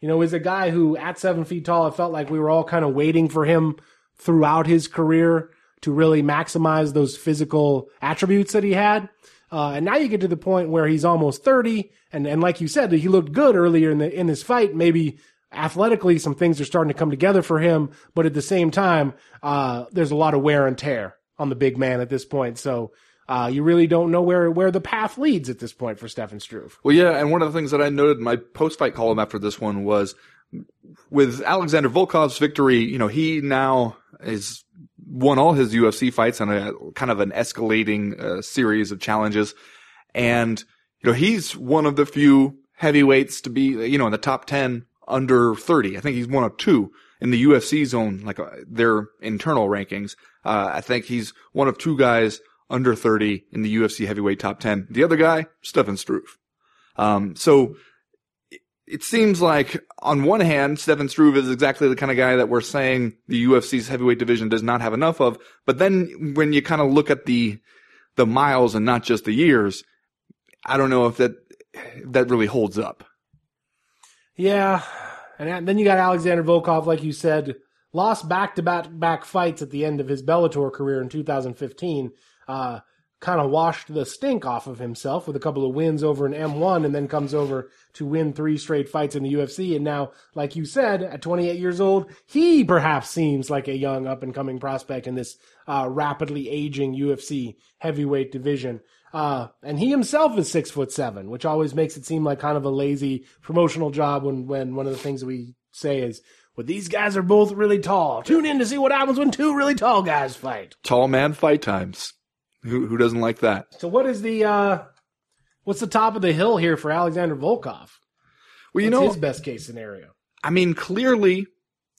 you know is a guy who at seven feet tall, it felt like we were all kind of waiting for him throughout his career to really maximize those physical attributes that he had. Uh, and now you get to the point where he's almost 30, and, and like you said, he looked good earlier in the in this fight. Maybe athletically, some things are starting to come together for him, but at the same time, uh, there's a lot of wear and tear on the big man at this point. So uh, you really don't know where, where the path leads at this point for Stefan Struve. Well, yeah, and one of the things that I noted in my post-fight column after this one was with Alexander Volkov's victory, you know, he now is won all his UFC fights on a kind of an escalating uh, series of challenges. And, you know, he's one of the few heavyweights to be, you know, in the top 10 under 30. I think he's one of two in the UFC zone, like uh, their internal rankings. Uh, I think he's one of two guys under 30 in the UFC heavyweight top 10. The other guy, Stefan Struve. Um, so it seems like on one hand, Stefan Struve is exactly the kind of guy that we're saying the UFC's heavyweight division does not have enough of. But then when you kind of look at the, the miles and not just the years, I don't know if that, that really holds up. Yeah, and then you got Alexander Volkov, like you said, lost back to back fights at the end of his Bellator career in 2015. Uh, kind of washed the stink off of himself with a couple of wins over an M1 and then comes over to win three straight fights in the UFC. And now, like you said, at 28 years old, he perhaps seems like a young up and coming prospect in this uh, rapidly aging UFC heavyweight division. Uh, and he himself is six foot seven, which always makes it seem like kind of a lazy promotional job when, when one of the things we say is, well, these guys are both really tall. Tune in to see what happens when two really tall guys fight. Tall man fight times. Who, who doesn't like that? So what is the, uh, what's the top of the hill here for Alexander Volkov? Well, you What's know, his best case scenario. I mean, clearly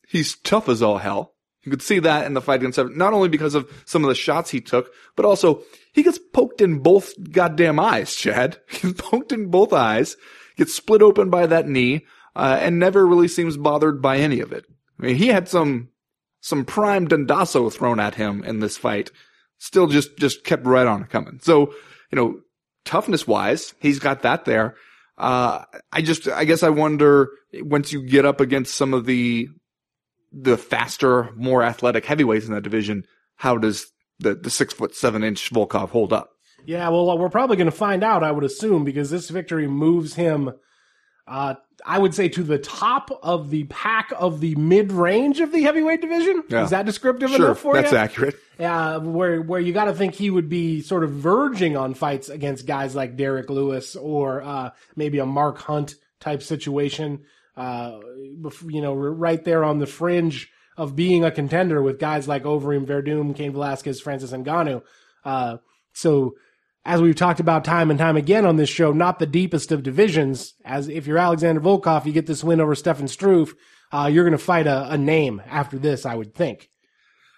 he's tough as all hell. You could see that in the fight against Evan, not only because of some of the shots he took, but also he gets poked in both goddamn eyes, Chad. He's poked in both eyes, gets split open by that knee, uh, and never really seems bothered by any of it. I mean, he had some, some prime Dandasso thrown at him in this fight. Still just, just kept right on coming. So, you know, toughness wise, he's got that there. Uh, I just, I guess I wonder once you get up against some of the, the faster, more athletic heavyweights in that division, how does the, the six foot seven inch Volkov hold up? Yeah, well, we're probably going to find out, I would assume, because this victory moves him, uh, I would say, to the top of the pack of the mid range of the heavyweight division. Yeah. Is that descriptive Sure, enough for that's you? That's accurate. Yeah, where where you got to think he would be sort of verging on fights against guys like Derrick Lewis or uh, maybe a Mark Hunt type situation. Uh, you know, right there on the fringe of being a contender with guys like Overeem, Werdum, Cain Velasquez, Francis Ngannou. Uh, so as we've talked about time and time again on this show, not the deepest of divisions. As if you're Alexander Volkov, you get this win over Stefan Struve, uh, you're going to fight a, a name after this, I would think.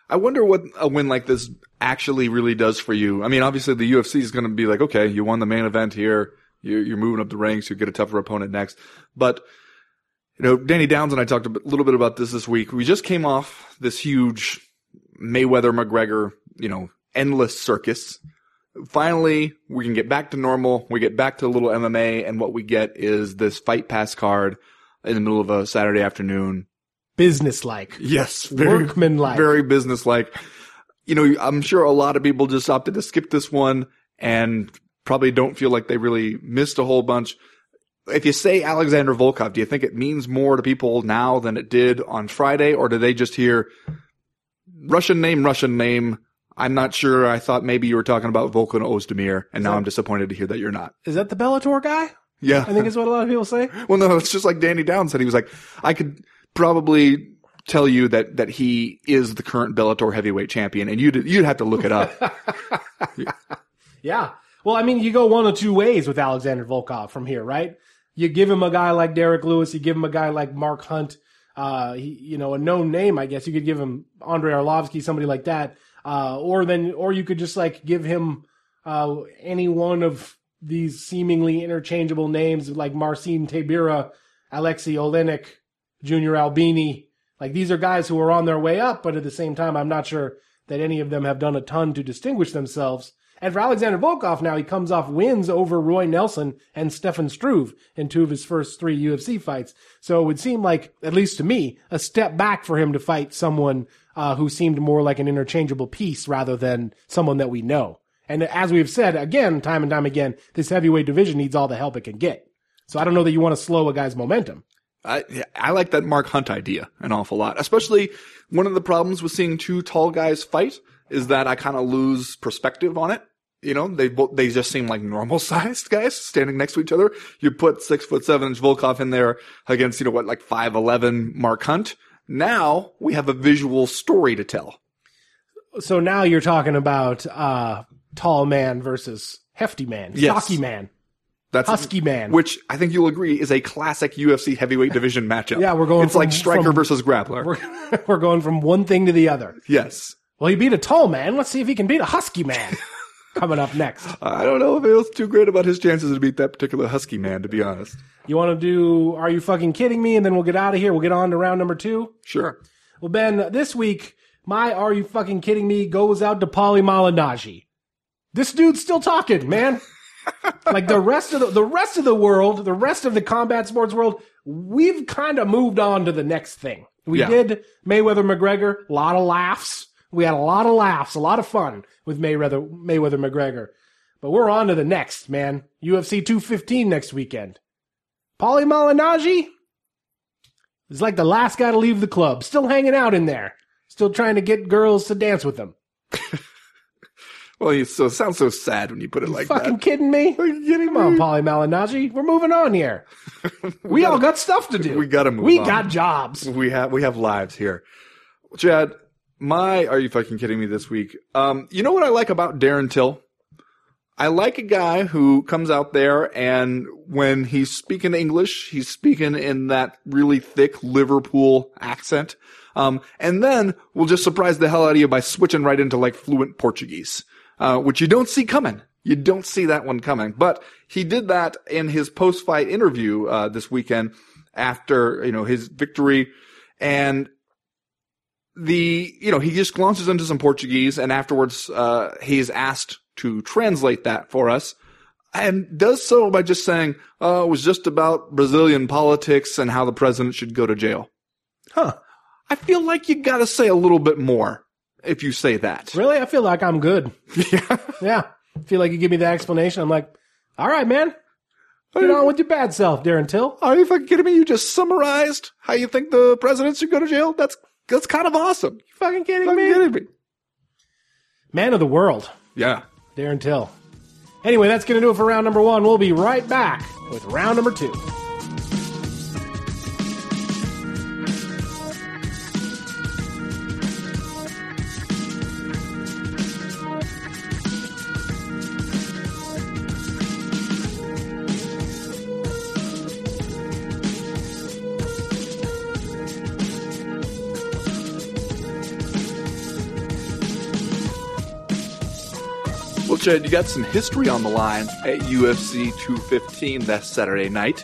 I wonder what a win like this actually really does for you. I mean, obviously the UFC is going to be like, okay, you won the main event here. You're, you're moving up the ranks. You get a tougher opponent next. But, you know, Danny Downes and I talked a little bit about this this week. We just came off this huge Mayweather McGregor, you know, endless circus. Finally, we can get back to normal. We get back to a little MMA and what we get is this fight pass card in the middle of a Saturday afternoon. Businesslike. Yes, very Workmanlike. very businesslike. You know, I'm sure a lot of people just opted to skip this one and probably don't feel like they really missed a whole bunch. If you say Alexander Volkov, do you think it means more to people now than it did on Friday, or do they just hear Russian name, Russian name? I'm not sure. I thought maybe you were talking about Volkan Oezdemir, and now I'm disappointed to hear that you're not. Is that the Bellator guy? Yeah. I think is what a lot of people say. well, no, it's just like Danny Down said. He was like, I could probably tell you that, that he is the current Bellator heavyweight champion, and you'd, you'd have to look it up. yeah. Yeah. Well, I mean, you go one of two ways with Alexander Volkov from here, right? You give him a guy like Derrick Lewis, you give him a guy like Mark Hunt, uh, he, you know, a known name, I guess. You could give him Andrei Arlovski, somebody like that. Uh, or then, or you could just like give him, uh, any one of these seemingly interchangeable names like Marcin Tybura, Aleksei Oleinik, Junior Albini. Like these are guys who are on their way up, but at the same time, I'm not sure that any of them have done a ton to distinguish themselves. And for Alexander Volkov now, he comes off wins over Roy Nelson and Stefan Struve in two of his first three UFC fights. So it would seem like, at least to me, a step back for him to fight someone uh, who seemed more like an interchangeable piece rather than someone that we know. And as we've said again, time and time again, this heavyweight division needs all the help it can get. So I don't know that you want to slow a guy's momentum. I, I like that Mark Hunt idea an awful lot. Especially one of the problems with seeing two tall guys fight is that I kind of lose perspective on it. You know, they both, they just seem like normal sized guys standing next to each other. You put six foot seven inch Volkov in there against, you know, what, like 5'11 Mark Hunt. Now we have a visual story to tell. So now you're talking about, uh, tall man versus hefty man, Yes. stocky man, That's husky man. which I think you'll agree is a classic UFC heavyweight division matchup. Yeah, we're going It's like striker from- versus grappler. We're, we're going from one thing to the other. yes. Well, he beat a tall man. Let's see if he can beat a husky man. Coming up next. I don't know if it was too great about his chances to beat that particular husky man, to be honest. You want to do Are You Fucking Kidding Me? And then we'll get out of here. We'll get on to round number two. Sure. Well, Ben, this week, my Are You Fucking Kidding Me goes out to Paulie Malignaggi. This dude's still talking, man. like the rest of the, the rest of the world, the rest of the combat sports world, we've kind of moved on to the next thing. We Yeah. did Mayweather McGregor, a lot of laughs. We had a lot of laughs, a lot of fun with Mayweather Mayweather McGregor. But we're on to the next, man. UFC 215 next weekend. Paulie Malignaggi is like the last guy to leave the club, still hanging out in there, still trying to get girls to dance with him. Well, you so sounds so sad when you put it like Fucking that. kidding me? Are you kidding Come on, me? Paulie Malignaggi. We're moving on here. we all got stuff to do. we gotta move We on. got jobs. We have we have lives here. Chad, my are you fucking kidding me this week? Um, you know what I like about Darren Till? I like a guy who comes out there and when he's speaking English, he's speaking in that really thick Liverpool accent. Um, and then we'll just surprise the hell out of you by switching right into like fluent Portuguese, uh, which you don't see coming. You don't see that one coming. But he did that in his post-fight interview, uh, this weekend after, you know, his victory. And the, you know, he just launches into some Portuguese and afterwards, uh, he's asked to translate that for us and does so by just saying, uh, it was just about Brazilian politics and how the president should go to jail. Huh. I feel like you gotta say a little bit more if you say that. Really? I feel like I'm good. Yeah. Yeah. I feel like you give me the explanation. I'm like, all right, man. Get on with your bad self, Darren Till. Are you fucking kidding me? You just summarized how you think the president should go to jail? That's, that's kind of awesome. You fucking kidding Fucking me? kidding me? Man of the world, Yeah. Darren Till. Anyway, that's going to do it for round number one. We'll be right back with round number two. You got some history on the line at UFC 215 that Saturday night.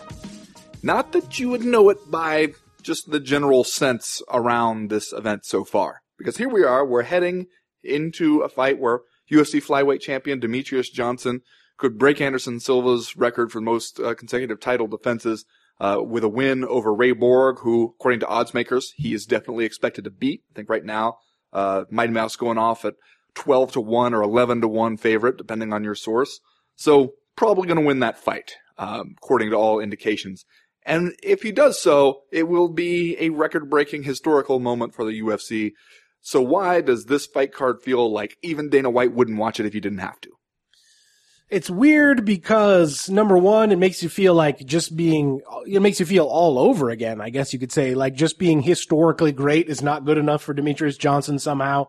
Not that you would know it by just the general sense around this event so far. Because here we are, we're heading into a fight where UFC flyweight champion Demetrious Johnson could break Anderson Silva's record for most uh, consecutive title defenses uh, with a win over Ray Borg, who, according to odds makers, he is definitely expected to beat. I think right now, uh, Mighty Mouse going off at 12 to 1 or 11 to 1 favorite, depending on your source. So probably going to win that fight, um, according to all indications. And if he does so, it will be a record breaking historical moment for the UFC. So why does this fight card feel like even Dana White wouldn't watch it if he didn't have to? It's weird because number one, it makes you feel like just being, it makes you feel all over again. I guess you could say like just being historically great is not good enough for Demetrious Johnson somehow.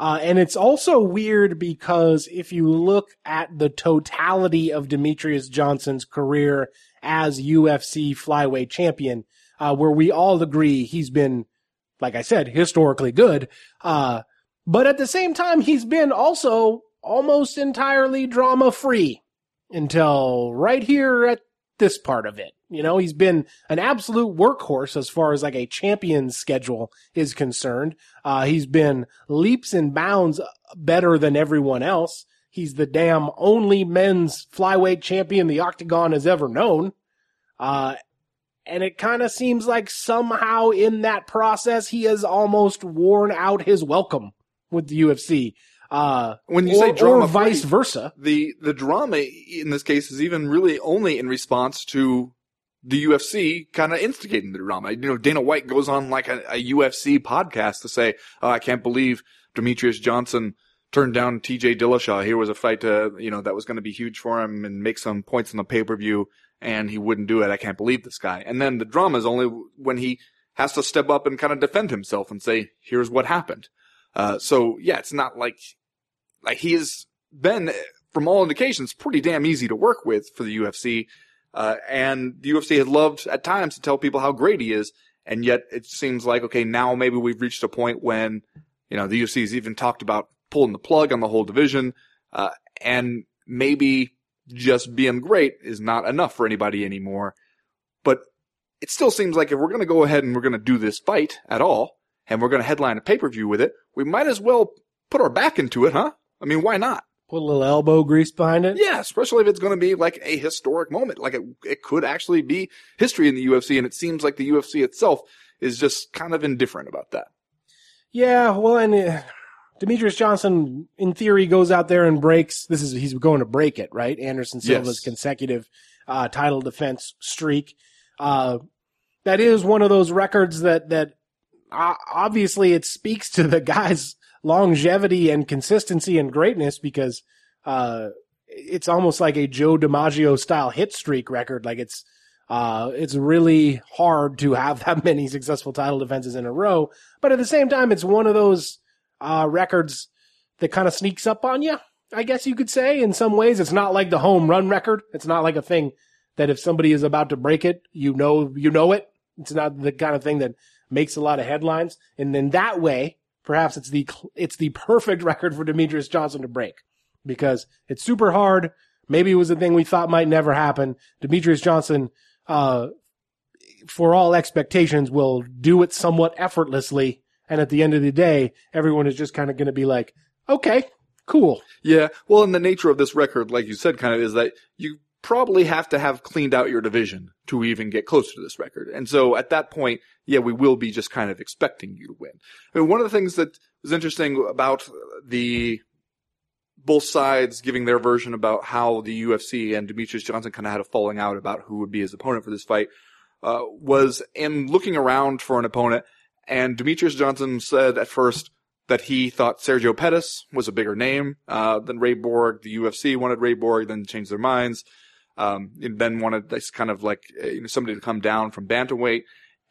Uh, and it's also weird because if you look at the totality of Demetrious Johnson's career as UFC flyweight champion, uh, where we all agree he's been, like I said, historically good. Uh, but at the same time, he's been also almost entirely drama free until right here at this part of it. You know, he's been an absolute workhorse as far as like a champion schedule is concerned. Uh, he's been leaps and bounds better than everyone else. He's the damn only men's flyweight champion the octagon has ever known. Uh, and it kind of seems like somehow in that process, he has almost worn out his welcome with the UFC. Uh, When you or, say drama or vice versa. the the drama in this case is even really only in response to the UFC kind of instigating the drama. You know, Dana White goes on like a, a UFC podcast to say, oh, "I can't believe Demetrious Johnson turned down T.J. Dillashaw. Here was a fight, uh, you know, that was going to be huge for him and make some points in the pay per view, and he wouldn't do it. I can't believe this guy." And then the drama is only when he has to step up and kind of defend himself and say, "Here's what happened." Uh, so yeah, it's not like like he has been, from all indications, pretty damn easy to work with for the UFC. Uh, and the UFC has loved at times to tell people how great he is. And yet it seems like, okay, now maybe we've reached a point when, you know, the UFC has even talked about pulling the plug on the whole division. Uh, and maybe just being great is not enough for anybody anymore. But it still seems like if we're going to go ahead and we're going to do this fight at all, and we're going to headline a pay-per-view with it, we might as well put our back into it, huh? I mean, why not? Put a little elbow grease behind it. Yeah, especially if it's going to be like a historic moment. Like it, it could actually be history in the UFC, and it seems like the UFC itself is just kind of indifferent about that. Yeah, well, and uh, Demetrious Johnson, in theory, goes out there and breaks. This is he's going to break it, right? Anderson Silva's Yes. consecutive uh, title defense streak. Uh, that is one of those records that that uh, obviously it speaks to the guy's longevity and consistency and greatness because uh, it's almost like a Joe DiMaggio style hit streak record. Like it's uh, it's really hard to have that many successful title defenses in a row. But at the same time, it's one of those uh, records that kind of sneaks up on you. I guess you could say in some ways, it's not like the home run record. It's not like a thing that if somebody is about to break it, you know, you know it. It's not the kind of thing that makes a lot of headlines. And in that way, perhaps it's the, it's the perfect record for Demetrious Johnson to break because it's super hard. Maybe it was a thing we thought might never happen. Demetrious Johnson, uh, for all expectations will do it somewhat effortlessly. And at the end of the day, everyone is just kind of going to be like, okay, cool. Yeah, well, and the nature of this record, like you said, kind of is that you probably have to have cleaned out your division to even get close to this record. And so at that point, yeah, we will be just kind of expecting you to win. I mean, one of the things that was interesting about the both sides giving their version about how the UFC and Demetrious Johnson kind of had a falling out about who would be his opponent for this fight uh, was in looking around for an opponent. And Demetrious Johnson said at first that he thought Sergio Pettis was a bigger name uh, than Ray Borg. The UFC wanted Ray Borg, then changed their minds. Um, then wanted this kind of like uh, you know, somebody to come down from bantamweight.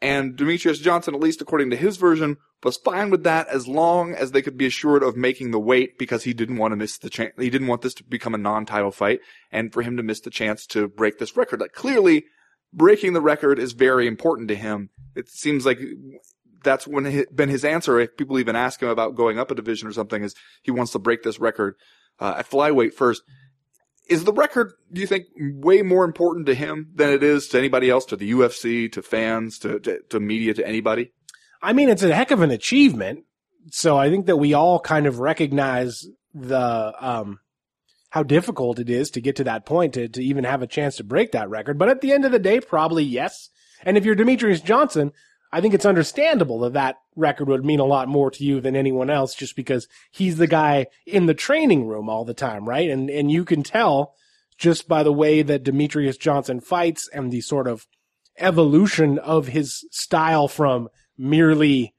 And Demetrious Johnson, at least according to his version, was fine with that as long as they could be assured of making the weight because he didn't want to miss the chance. He didn't want this to become a non-title fight and for him to miss the chance to break this record. Like clearly, breaking the record is very important to him. It seems like that's when he, been his answer. If people even ask him about going up a division or something, is he wants to break this record uh, at flyweight first. Is the record, do you think, way more important to him than it is to anybody else, to the UFC, to fans, to, to, to media, to anybody? I mean, it's a heck of an achievement. So I think that we all kind of recognize the, um, how difficult it is to get to that point to, to even have a chance to break that record. But at the end of the day, probably yes. And if you're Demetrious Johnson, I think it's understandable that that record would mean a lot more to you than anyone else just because he's the guy in the training room all the time, right? And, and you can tell just by the way that Demetrious Johnson fights and the sort of evolution of his style from merely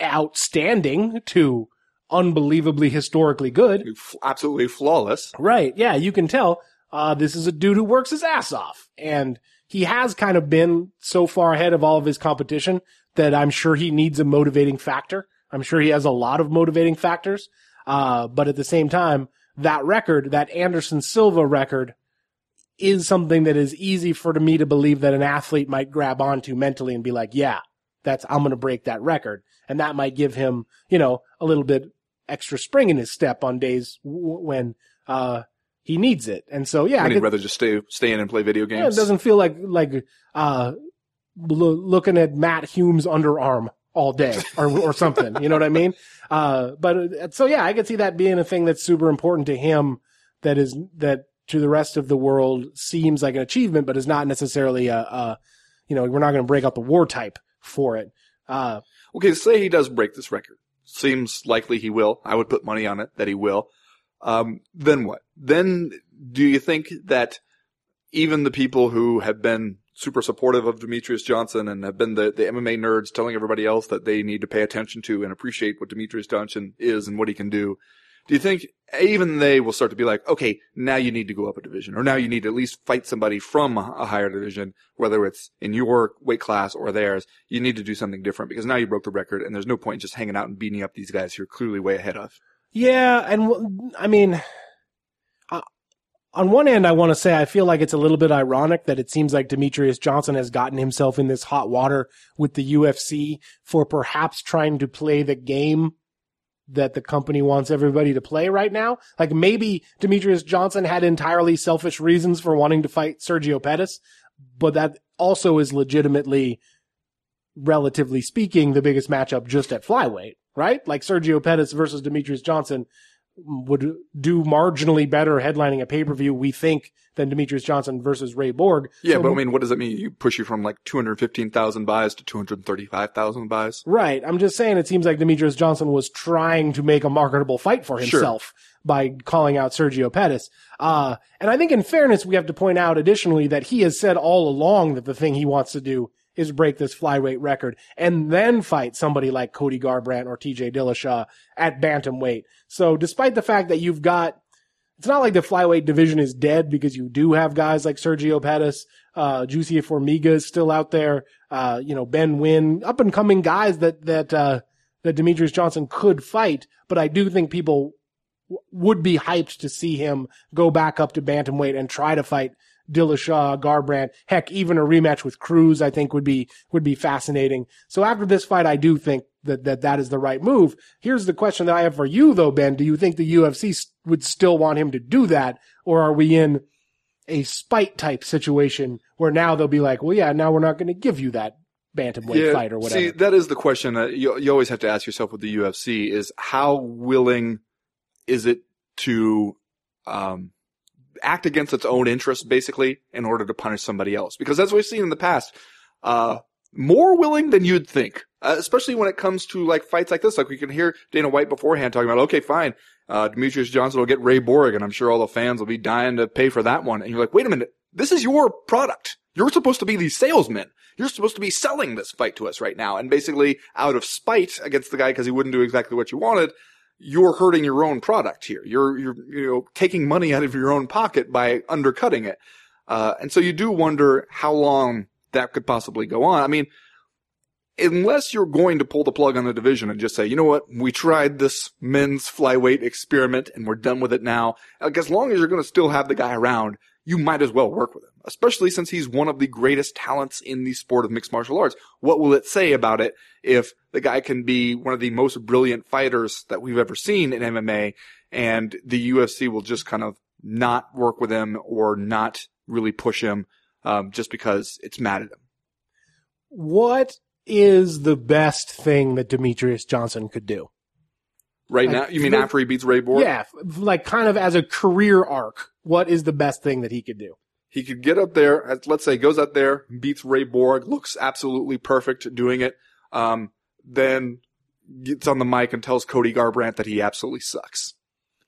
outstanding to unbelievably historically good. Absolutely flawless. Right. Yeah, you can tell uh, this is a dude who works his ass off. And he has kind of been so far ahead of all of his competition that I'm sure he needs a motivating factor. I'm sure he has a lot of motivating factors. Uh, but at the same time, that record, that Anderson Silva record, is something that is easy for me to believe that an athlete might grab onto mentally and be like, yeah, that's, I'm going to break that record. And that might give him, you know, a little bit extra spring in his step on days w- when, uh, he needs it. And so, yeah, I he'd could- rather just stay stay in and play video yeah, games. it doesn't feel like, like, uh, lo- looking at Matt Hume's underarm all day or, or something. You know what I mean? Uh, but uh, so yeah, I could see that being a thing that's super important to him that is, that to the rest of the world seems like an achievement, but is not necessarily a, a you know, we're not going to break out the war type for it. Uh, Okay, say he does break this record. Seems likely he will. I would put money on it that he will. Um, then what? Then do you think that even the people who have been super supportive of Demetrious Johnson and have been the, the MMA nerds telling everybody else that they need to pay attention to and appreciate what Demetrious Johnson is and what he can do, do you think even they will start to be like, okay, now you need to go up a division, or now you need to at least fight somebody from a higher division, whether it's in your weight class or theirs. You need to do something different because now you broke the record, and there's no point in just hanging out and beating up these guys who are clearly way ahead of. Yeah, and I mean, uh, on one end, I want to say I feel like it's a little bit ironic that it seems like Demetrious Johnson has gotten himself in this hot water with the UFC for perhaps trying to play the game that the company wants everybody to play right now. Like maybe Demetrious Johnson had entirely selfish reasons for wanting to fight Sergio Pettis, but that also is legitimately, relatively speaking, the biggest matchup just at flyweight, right? Like Sergio Pettis versus Demetrious Johnson would do marginally better headlining a pay-per-view, we think, than Demetrious Johnson versus Ray Borg. Yeah, So- but I mean, what does that mean? You push you from like 215,000 buys to 235,000 buys? Right. I'm just saying it seems like Demetrious Johnson was trying to make a marketable fight for Sure. himself by calling out Sergio Pettis. Uh, and I think in fairness, we have to point out additionally that he has said all along that the thing he wants to do is break this flyweight record and then fight somebody like Cody Garbrandt or TJ Dillashaw at bantamweight. So despite the fact that you've got it's not like the flyweight division is dead because you do have guys like Sergio Pettis, uh, Jussier Formiga is still out there, uh, you know, Ben Nguyen, up and coming guys that, that, uh, that Demetrious Johnson could fight, but I do think people w- would be hyped to see him go back up to bantamweight and try to fight Dillashaw, Garbrandt, heck, even a rematch with Cruz, I think would be, would be fascinating. So after this fight, I do think that, that that is the right move. Here's the question that I have for you though, Ben. Do you think the UFC would still want him to do that? Or are we in a spite type situation where now they'll be like, well, yeah, now we're not going to give you that bantamweight fight or whatever. See, that is the question that you, you always have to ask yourself with the UFC is how willing is it to, um, act against its own interests basically in order to punish somebody else? Because as we've seen in the past, uh, more willing than you'd think, uh, especially when it comes to like fights like this. Like we can hear Dana White beforehand talking about, okay, fine, uh, Demetrious Johnson will get Ray Borg, and I'm sure all the fans will be dying to pay for that one. And you're like, wait a minute, this is your product. You're supposed to be the salesman. You're supposed to be selling this fight to us right now. And basically, out of spite against the guy because he wouldn't do exactly what you wanted, you're hurting your own product here. You're, you're, you know, taking money out of your own pocket by undercutting it. Uh, and so you do wonder how long that could possibly go on. I mean, unless you're going to pull the plug on the division and just say, you know what, we tried this men's flyweight experiment and we're done with it now. Like as long as you're going to still have the guy around, you might as well work with him, especially since he's one of the greatest talents in the sport of mixed martial arts. What will it say about it if the guy can be one of the most brilliant fighters that we've ever seen in MMA and the UFC will just kind of not work with him or not really push him um, just because it's mad at him? what is the best thing that Demetrious Johnson could do? Right Like, now, you mean after he beats Ray Borg? Yeah, like kind of as a career arc, what is the best thing that he could do? He could get up there, let's say, goes up there, beats Ray Borg, looks absolutely perfect doing it, um, then gets on the mic and tells Cody Garbrandt that he absolutely sucks.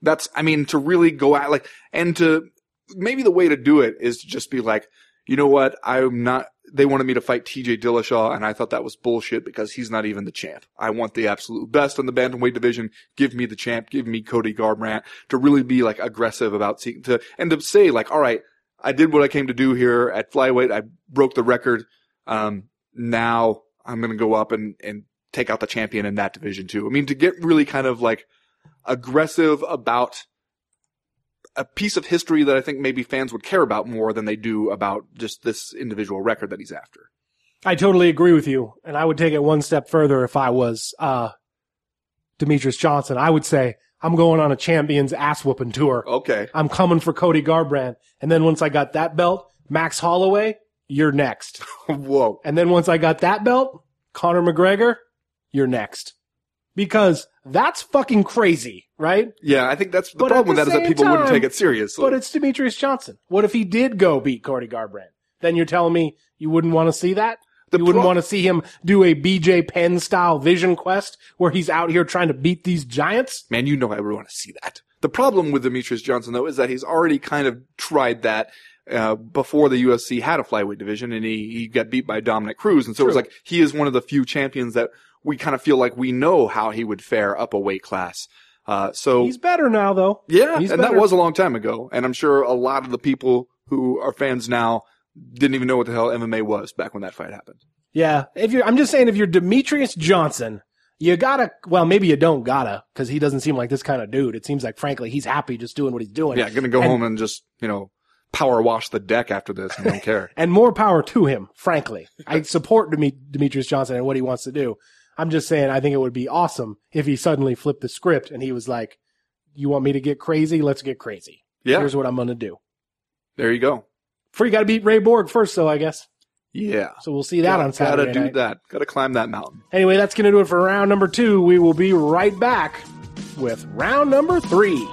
That's, I mean, to really go at, like, and to maybe the way to do it is to just be like, you know what? I'm not, they wanted me to fight TJ Dillashaw and I thought that was bullshit because he's not even the champ. I want the absolute best in the bantamweight division. Give me the champ. Give me Cody Garbrandt to really be like aggressive about seeking to, and to say like, all right, I did what I came to do here at flyweight. I broke the record. Um, now I'm going to go up and, and take out the champion in that division too. I mean, to get really kind of like aggressive about a piece of history that I think maybe fans would care about more than they do about just this individual record that he's after. I totally agree with you, and I would take it one step further if I was uh, Demetrious Johnson. I would say I'm going on a champions ass whooping tour. Okay. I'm coming for Cody Garbrandt, and then once I got that belt, Max Holloway, you're next. Whoa. And then once I got that belt, Conor McGregor, you're next. Because that's fucking crazy, right? Yeah, I think that's the But problem with that is that people wouldn't take it seriously. But it's Demetrious Johnson. What if he did go beat Cody Garbrandt? Then you're telling me you wouldn't want to see that? The you wouldn't pro- want to see him do a BJ Penn style vision quest where he's out here trying to beat these giants? Man, you know I would want to see that. The problem with Demetrious Johnson, though, is that he's already kind of tried that uh, before the UFC had a flyweight division, and he, he got beat by Dominick Cruz. And so it was like he is one of the few champions that we kind of feel like we know how he would fare up a weight class. Uh, so He's better now, though. yeah, he's and that was a long time ago. And I'm sure a lot of the people who are fans now didn't even know what the hell MMA was back when that fight happened. Yeah. If you're, I'm just saying, if you're Demetrious Johnson, you gotta, well, maybe you don't gotta, cause he doesn't seem like this kind of dude. It seems like, frankly, he's happy just doing what he's doing. Yeah, gonna go And- home and just you know power wash the deck after this and don't care. and more power to him, frankly. I support Demetrious Johnson and what he wants to do. I'm just saying, I think it would be awesome if he suddenly flipped the script and he was like, you want me to get crazy? Let's get crazy. Yeah, Here's what I'm going to do. there you go. Free got to beat Ray Borg first, though, I guess. Yeah. So we'll see that on Saturday Gotta do night. that. Gotta climb that mountain. Anyway, that's going to do it for round number two. We will be right back with round number three.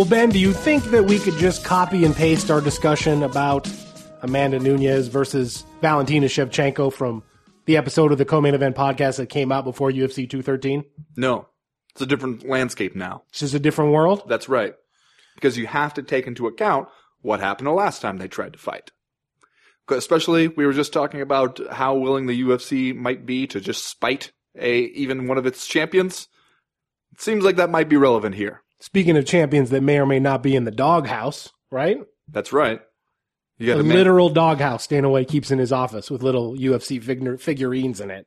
Well, Ben, do you think that we could just copy and paste our discussion about Amanda Nunes versus Valentina Shevchenko from the episode of the co-main event podcast that came out before UFC 213? No. It's a different landscape now. It's just a different world. That's right. Because you have to take into account what happened the last time they tried to fight. Especially, we were just talking about how willing the UFC might be to just spite a even one of its champions. It seems like that might be relevant here. Speaking of champions that may or may not be in the doghouse, right? That's right. You got A a man- literal doghouse White keeps in his office with little UFC figure, figurines in it.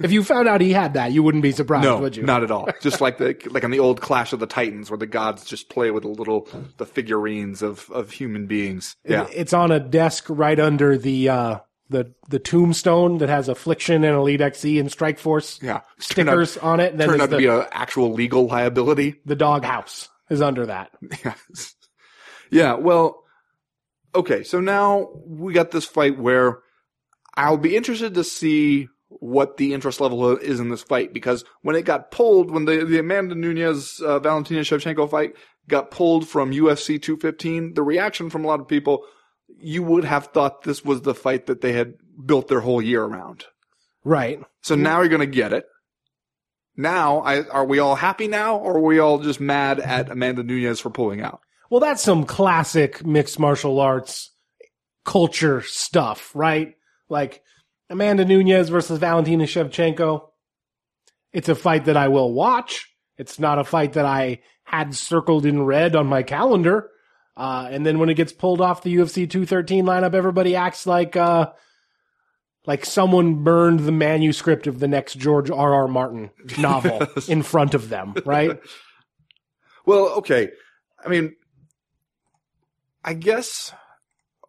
if you found out he had that, you wouldn't be surprised, No, would you? not at all. Just like the like on the old Clash of the Titans, where the gods just play with the little the figurines of of human beings. Yeah, It's on a desk right under the uh, the the tombstone that has Affliction and EliteXC and Strikeforce yeah. Stickers on it. And then turned out to be an actual legal liability. the doghouse is under that. Yes. Yeah, well, okay, so now we got this fight where I'll be interested to see what the interest level is in this fight because when it got pulled, when the, the Amanda Nunes uh, Valentina Shevchenko fight got pulled from UFC 215, the reaction from a lot of people, you would have thought this was the fight that they had built their whole year around. Right. So now you're going to get it. Now, I, are we all happy now, or are we all just mad at Amanda Nunes for pulling out? Well, that's some classic mixed martial arts culture stuff, right? Like Amanda Nunes versus Valentina Shevchenko. It's a fight that I will watch. It's not a fight that I had circled in red on my calendar. Uh, and then when it gets pulled off the UFC 213 lineup, everybody acts like, uh, like someone burned the manuscript of the next George R. R. Martin novel in front of them, right? Well, okay. I mean, I guess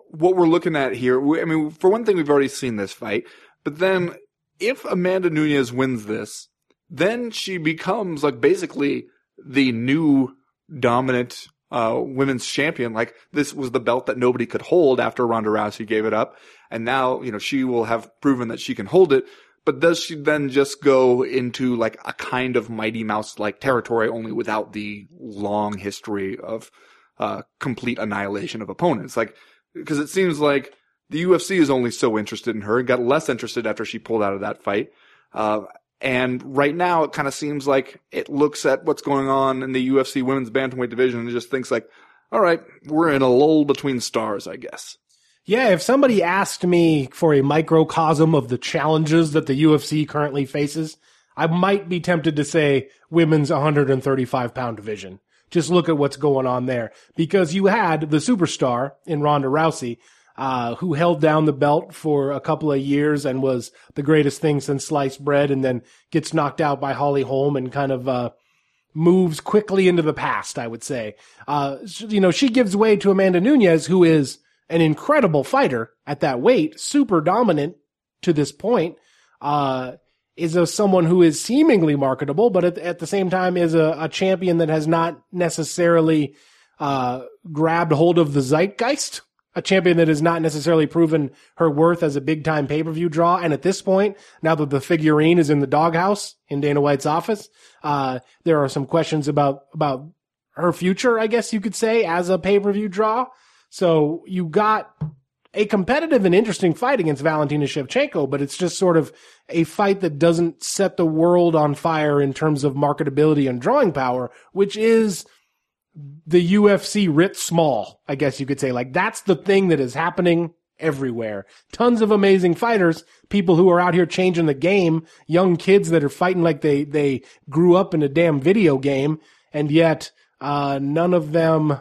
what we're looking at here, we- I mean, for one thing, we've already seen this fight, but then if Amanda Nunes wins this, then she becomes like basically the new dominant uh, women's champion. Like this was the belt that nobody could hold after Ronda Rousey gave it up. And now, you know, she will have proven that she can hold it. But does she then just go into like a kind of Mighty Mouse like territory only without the long history of, uh, complete annihilation of opponents? Like, because it seems like the UFC is only so interested in her and got less interested after she pulled out of that fight. Uh, and right now it kind of seems like it looks at what's going on in the UFC women's bantamweight division and just thinks like, all right, we're in a lull between stars, I guess. Yeah, if somebody asked me for a microcosm of the challenges that the UFC currently faces, I might be tempted to say women's 135 pound division. Just look at what's going on there because you had the superstar in Ronda Rousey uh, who held down the belt for a couple of years and was the greatest thing since sliced bread and then gets knocked out by Holly Holm and kind of, uh, moves quickly into the past, I would say. Uh, you know, she gives way to Amanda Nunes, who is an incredible fighter at that weight, super dominant to this point. Uh, is a someone who is seemingly marketable, but at, at the same time is a, a champion that has not necessarily uh, grabbed hold of the zeitgeist a champion that has not necessarily proven her worth as a big time pay per view draw. And at this point, now that the figurine is in the doghouse in Dana White's office, uh, there are some questions about, about her future, I guess you could say, as a pay per view draw. So you got a competitive and interesting fight against Valentina Shevchenko, but it's just sort of a fight that doesn't set the world on fire in terms of marketability and drawing power, which is the UFC writ small, I guess you could say. Like that's the thing that is happening everywhere. Tons of amazing fighters, people who are out here changing the game, young kids that are fighting like they, they grew up in a damn video game. And yet, uh, none of them,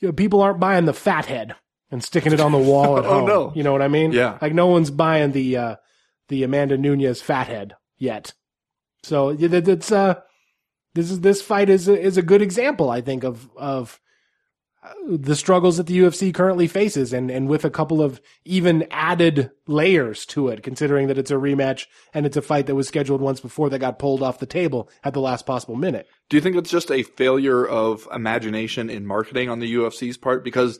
you know, people aren't buying the fat head and sticking it on the wall at oh, home. no. You know what I mean? Yeah. Like no one's buying the, uh, the Amanda Nunes fat head yet. So it's, uh, this is this fight is a, is a good example, I think, of of uh, the struggles that the UFC currently faces, and and with a couple of even added layers to it, considering that it's a rematch and it's a fight that was scheduled once before that got pulled off the table at the last possible minute. Do you think it's just a failure of imagination in marketing on the UFC's part? Because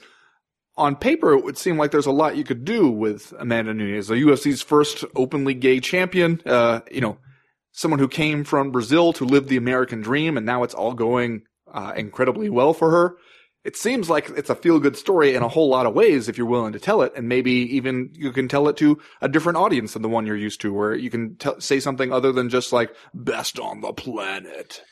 on paper, it would seem like there's a lot you could do with Amanda Nunes, the UFC's first openly gay champion. Uh, you know, someone who came from Brazil to live the American dream, and now it's all going uh, incredibly well for her. It seems like it's a feel good story in a whole lot of ways if you're willing to tell it, and maybe even you can tell it to a different audience than the one you're used to, where you can t- say something other than just like best on the planet.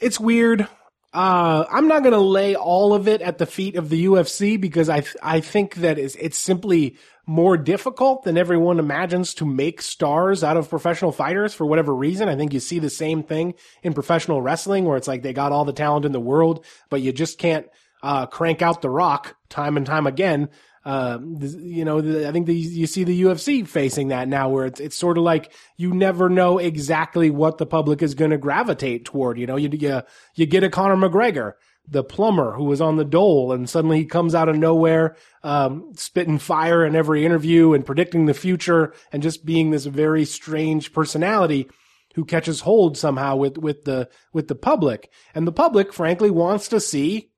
It's weird. Uh, I'm not going to lay all of it at the feet of the UFC because I, I think that it's simply more difficult than everyone imagines to make stars out of professional fighters for whatever reason. I think you see the same thing in professional wrestling where it's like they got all the talent in the world, but you just can't, uh, crank out the rock time and time again. Uh, you know, I think the, you see the UFC facing that now where it's, it's sort of like you never know exactly what the public is going to gravitate toward. You know, you, you, you get a Conor McGregor, the plumber who was on the dole and suddenly he comes out of nowhere, um, spitting fire in every interview and predicting the future and just being this very strange personality who catches hold somehow with, with the, with the public. And the public, frankly, wants to see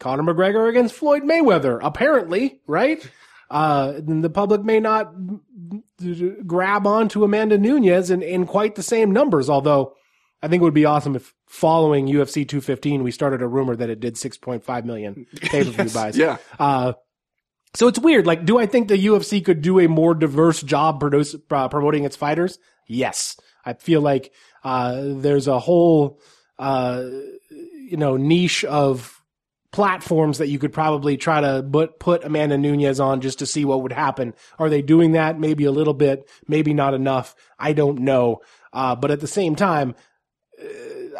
Conor McGregor against Floyd Mayweather, apparently, right? Uh, the public may not grab onto Amanda Nunes in, in quite the same numbers, although I think it would be awesome if following UFC 215, we started a rumor that it did 6.5 million pay-per-view Yes, buys. yeah. Uh, so it's weird. Like, do I think the UFC could do a more diverse job produce, uh, promoting its fighters? Yes. I feel like, uh, there's a whole, uh, you know, niche of platforms that you could probably try to put, put Amanda Nunes on just to see what would happen. Are they doing that? Maybe a little bit, maybe not enough. I don't know. Uh, but at the same time,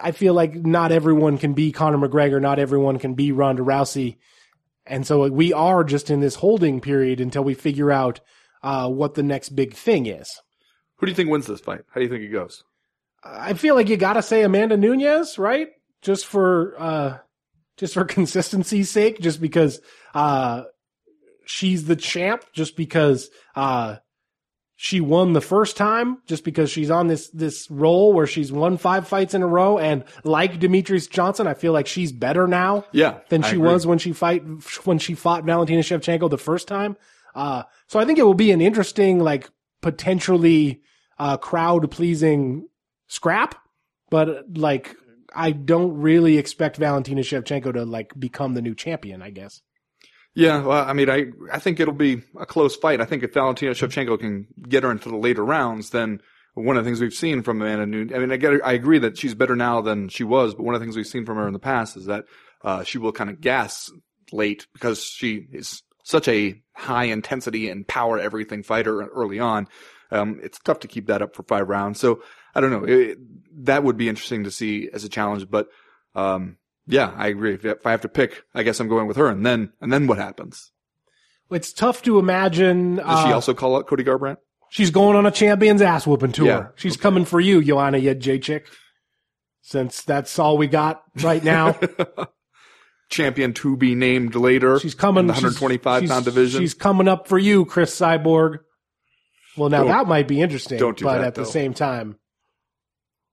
I feel like not everyone can be Conor McGregor. Not everyone can be Ronda Rousey. And so we are just in this holding period until we figure out, uh, what the next big thing is. Who do you think wins this fight? How do you think it goes? I feel like you gotta say Amanda Nunes, right? Just for, uh, just for consistency's sake, just because, uh, she's the champ, just because, uh, she won the first time just because she's on this this roll where she's won five fights in a row and like Demetrious Johnson, I feel like she's better now Yeah, than I she agree. was when she fight when she fought Valentina Shevchenko the first time. Uh, so I think it will be an interesting, like potentially uh, crowd pleasing scrap, but like I don't really expect Valentina Shevchenko to like become the new champion. I guess. Yeah, well, I mean, I I think it'll be a close fight. I think if Valentina Shevchenko can get her into the later rounds, then one of the things we've seen from Amanda Nunes, I mean, I get, I agree that she's better now than she was, but one of the things we've seen from her in the past is that uh, she will kind of gas late because she is such a high intensity and power everything fighter early on. Um, it's tough to keep that up for five rounds. So I don't know. It, that would be interesting to see as a challenge, but um, yeah, I agree. If, I have to pick, I guess I'm going with her. And then, and then what happens? It's tough to imagine. Does she uh, also call out Cody Garbrandt? She's going on a champion's ass whooping tour. Yeah, She's coming for you, Joanna Jędrzejczyk. Since that's all we got right now, Champion to be named later. she's coming. in the 125 she's- pound division. She's coming up for you, Cris Cyborg. Well, now Don't- that might be interesting, don't do but that, at the same time,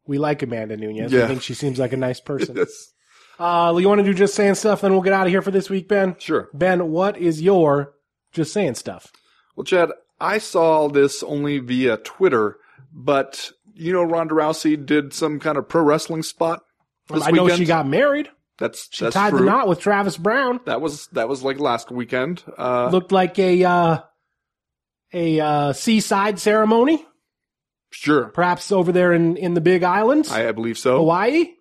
we like Amanda Nunes. Yeah. I think she seems like a nice person. Yes. Uh, you want to do just saying stuff, then we'll get out of here for this week, Ben. Sure. Ben, what is your just saying stuff? Well, Chad, I saw this only via Twitter, but you know Ronda Rousey did some kind of pro wrestling spot this I know weekend. she got married. that's She that's tied true. the knot with Travis Browne. That was that was like last weekend. Uh, Looked like a uh, a uh, seaside ceremony, sure, perhaps over there in in the Big Islands, I, I believe so. Hawaii.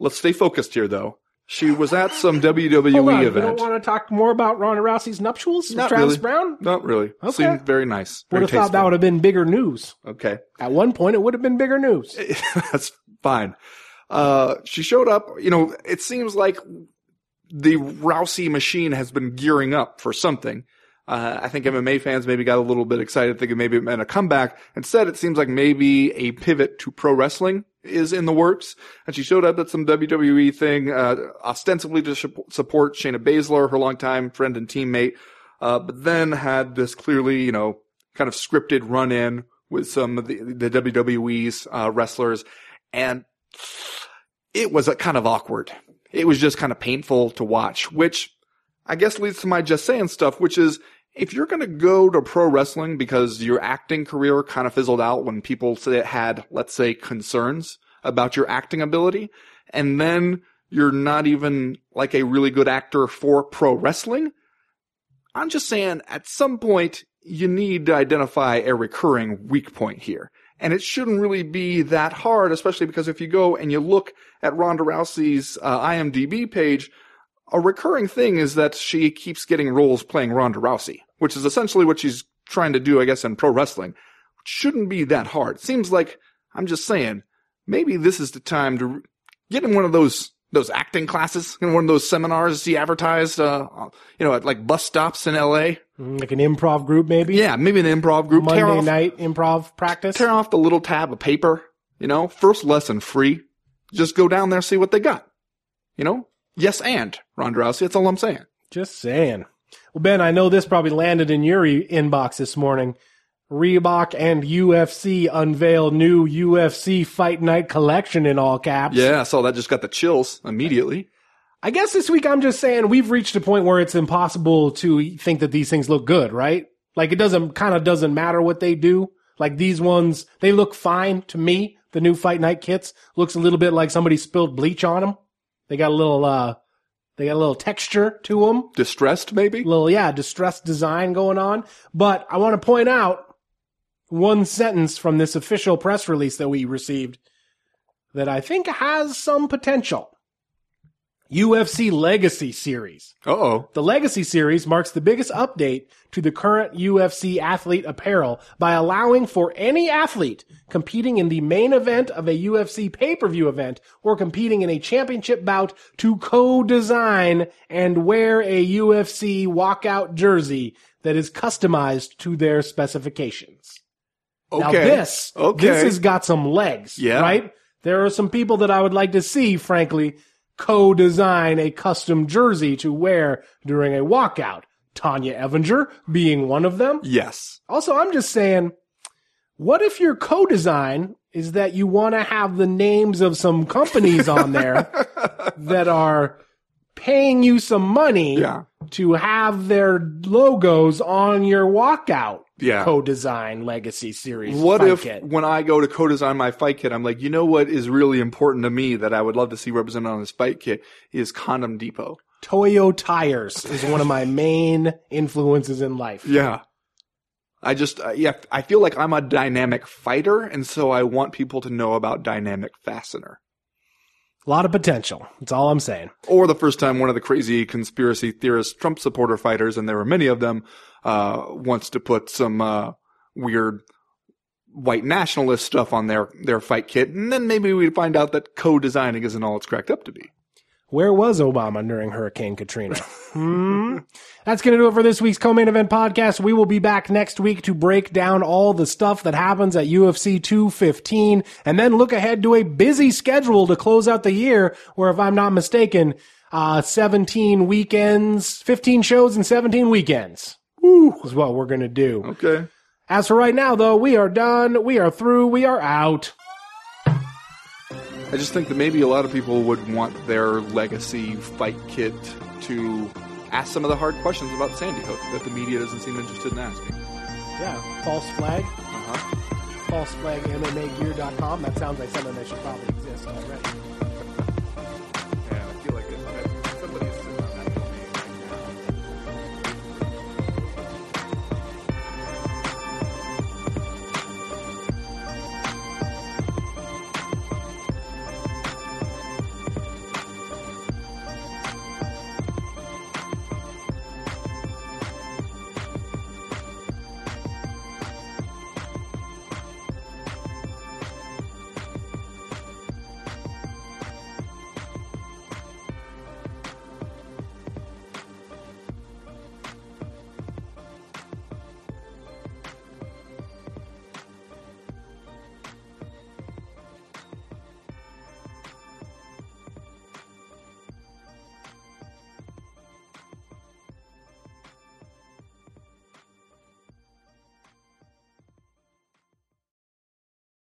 Let's stay focused here, though. She was at some WWE Hold on, you event. don't want to talk more about Ronda Rousey's nuptials with Not Travis really. Browne? Not really. Okay. Seemed very nice. Would Very have thought that would have been bigger news. Okay. At one point, it would have been bigger news. That's fine. Uh, she showed up, you know, it seems like the Rousey machine has been gearing up for something. Uh, I think MMA fans maybe got a little bit excited thinking maybe it meant a comeback. Instead, it seems like maybe a pivot to pro wrestling is in the works. And she showed up at some WWE thing, uh, ostensibly to support Shayna Baszler, her longtime friend and teammate. Uh, but then had this clearly, you know, kind of scripted run in with some of the, the WWE's, uh, wrestlers. And it was kind of awkward. It was just kind of painful to watch, which I guess leads to my just saying stuff, which is if you're going to go to pro wrestling because your acting career kind of fizzled out when people had, let's say, concerns about your acting ability, and then you're not even like a really good actor for pro wrestling, I'm just saying at some point you need to identify a recurring weak point here. And it shouldn't really be that hard, especially because if you go and you look at Ronda Rousey's uh, IMDb page, a recurring thing is that she keeps getting roles playing Ronda Rousey, which is essentially what she's trying to do, I guess, in pro wrestling. Which shouldn't be that hard. Seems like, I'm just saying, maybe this is the time to get in one of those those acting classes, in one of those seminars he advertised, uh, you know, at like bus stops in L.A. Like an improv group, maybe? Yeah, maybe an improv group. Monday off, night improv practice. tear off the little tab of paper. You know, first lesson free. Just go down there, see what they got. You know, yes, and Ronda Rousey. That's all I'm saying. Just saying. Well, Ben, I know this probably landed in your inbox this morning. Reebok and UFC unveil new UFC Fight Night collection in all caps. Yeah, I saw that. Just got the chills immediately. I guess this week I'm just saying we've reached a point where it's impossible to think that these things look good, right? Like it doesn't kind of doesn't matter what they do. Like these ones, they look fine to me. The new Fight Night kits looks a little bit like somebody spilled bleach on them. They got a little, uh, they got a little texture to them. Distressed, maybe. little yeah distressed design going on but i want to point out one sentence from this official press release that we received that i think has some potential ufc legacy series Uh oh. the legacy series marks the biggest update to the current ufc athlete apparel by allowing for any athlete competing in the main event of a ufc pay-per-view event or competing in a championship bout to co-design and wear a ufc walkout jersey that is customized to their specifications Okay. now this, Okay. this has got some legs, Yeah. right? There are some people that I would like to see, frankly, co-design a custom jersey to wear during a walkout. Tonya Evinger being one of them. yes. Also, I'm just saying, What if your co-design is that you want to have the names of some companies on there that are paying you some money Yeah. to have their logos on your walkout Yeah. co-design legacy series? What if kit? when I go to co-design my fight kit, I'm like, you know what is really important to me that I would love to see represented on this fight kit is Condom Depot. Toyo tires is one of my main influences in life. Yeah. I just, uh, yeah, I feel like I'm a dynamic fighter, and so I want people to know about Dynamic Fastener. A lot of potential. That's all I'm saying. Or the first time one of the crazy conspiracy theorist Trump supporter fighters, and there were many of them, uh, wants to put some, uh, weird white nationalist stuff on their, their fight kit, and then maybe we'd find out that co-designing isn't all it's cracked up to be. Where was Obama during Hurricane Katrina? hmm? That's going to do it for this week's co-main event podcast. We will be back next week to break down all the stuff that happens at UFC 215 and then look ahead to a busy schedule to close out the year where, if I'm not mistaken, uh, 17 weekends, 15 shows and 17 weekends. Woo, is what we're going to do. Okay. As for right now, though, we are done. We are through. We are out. I just think that maybe a lot of people would want their legacy fight kit to ask some of the hard questions about Sandy Hook that the media doesn't seem interested in asking. Yeah, false flag. Uh-huh. falseflagMMAgear.com. That sounds like something that should probably exist already.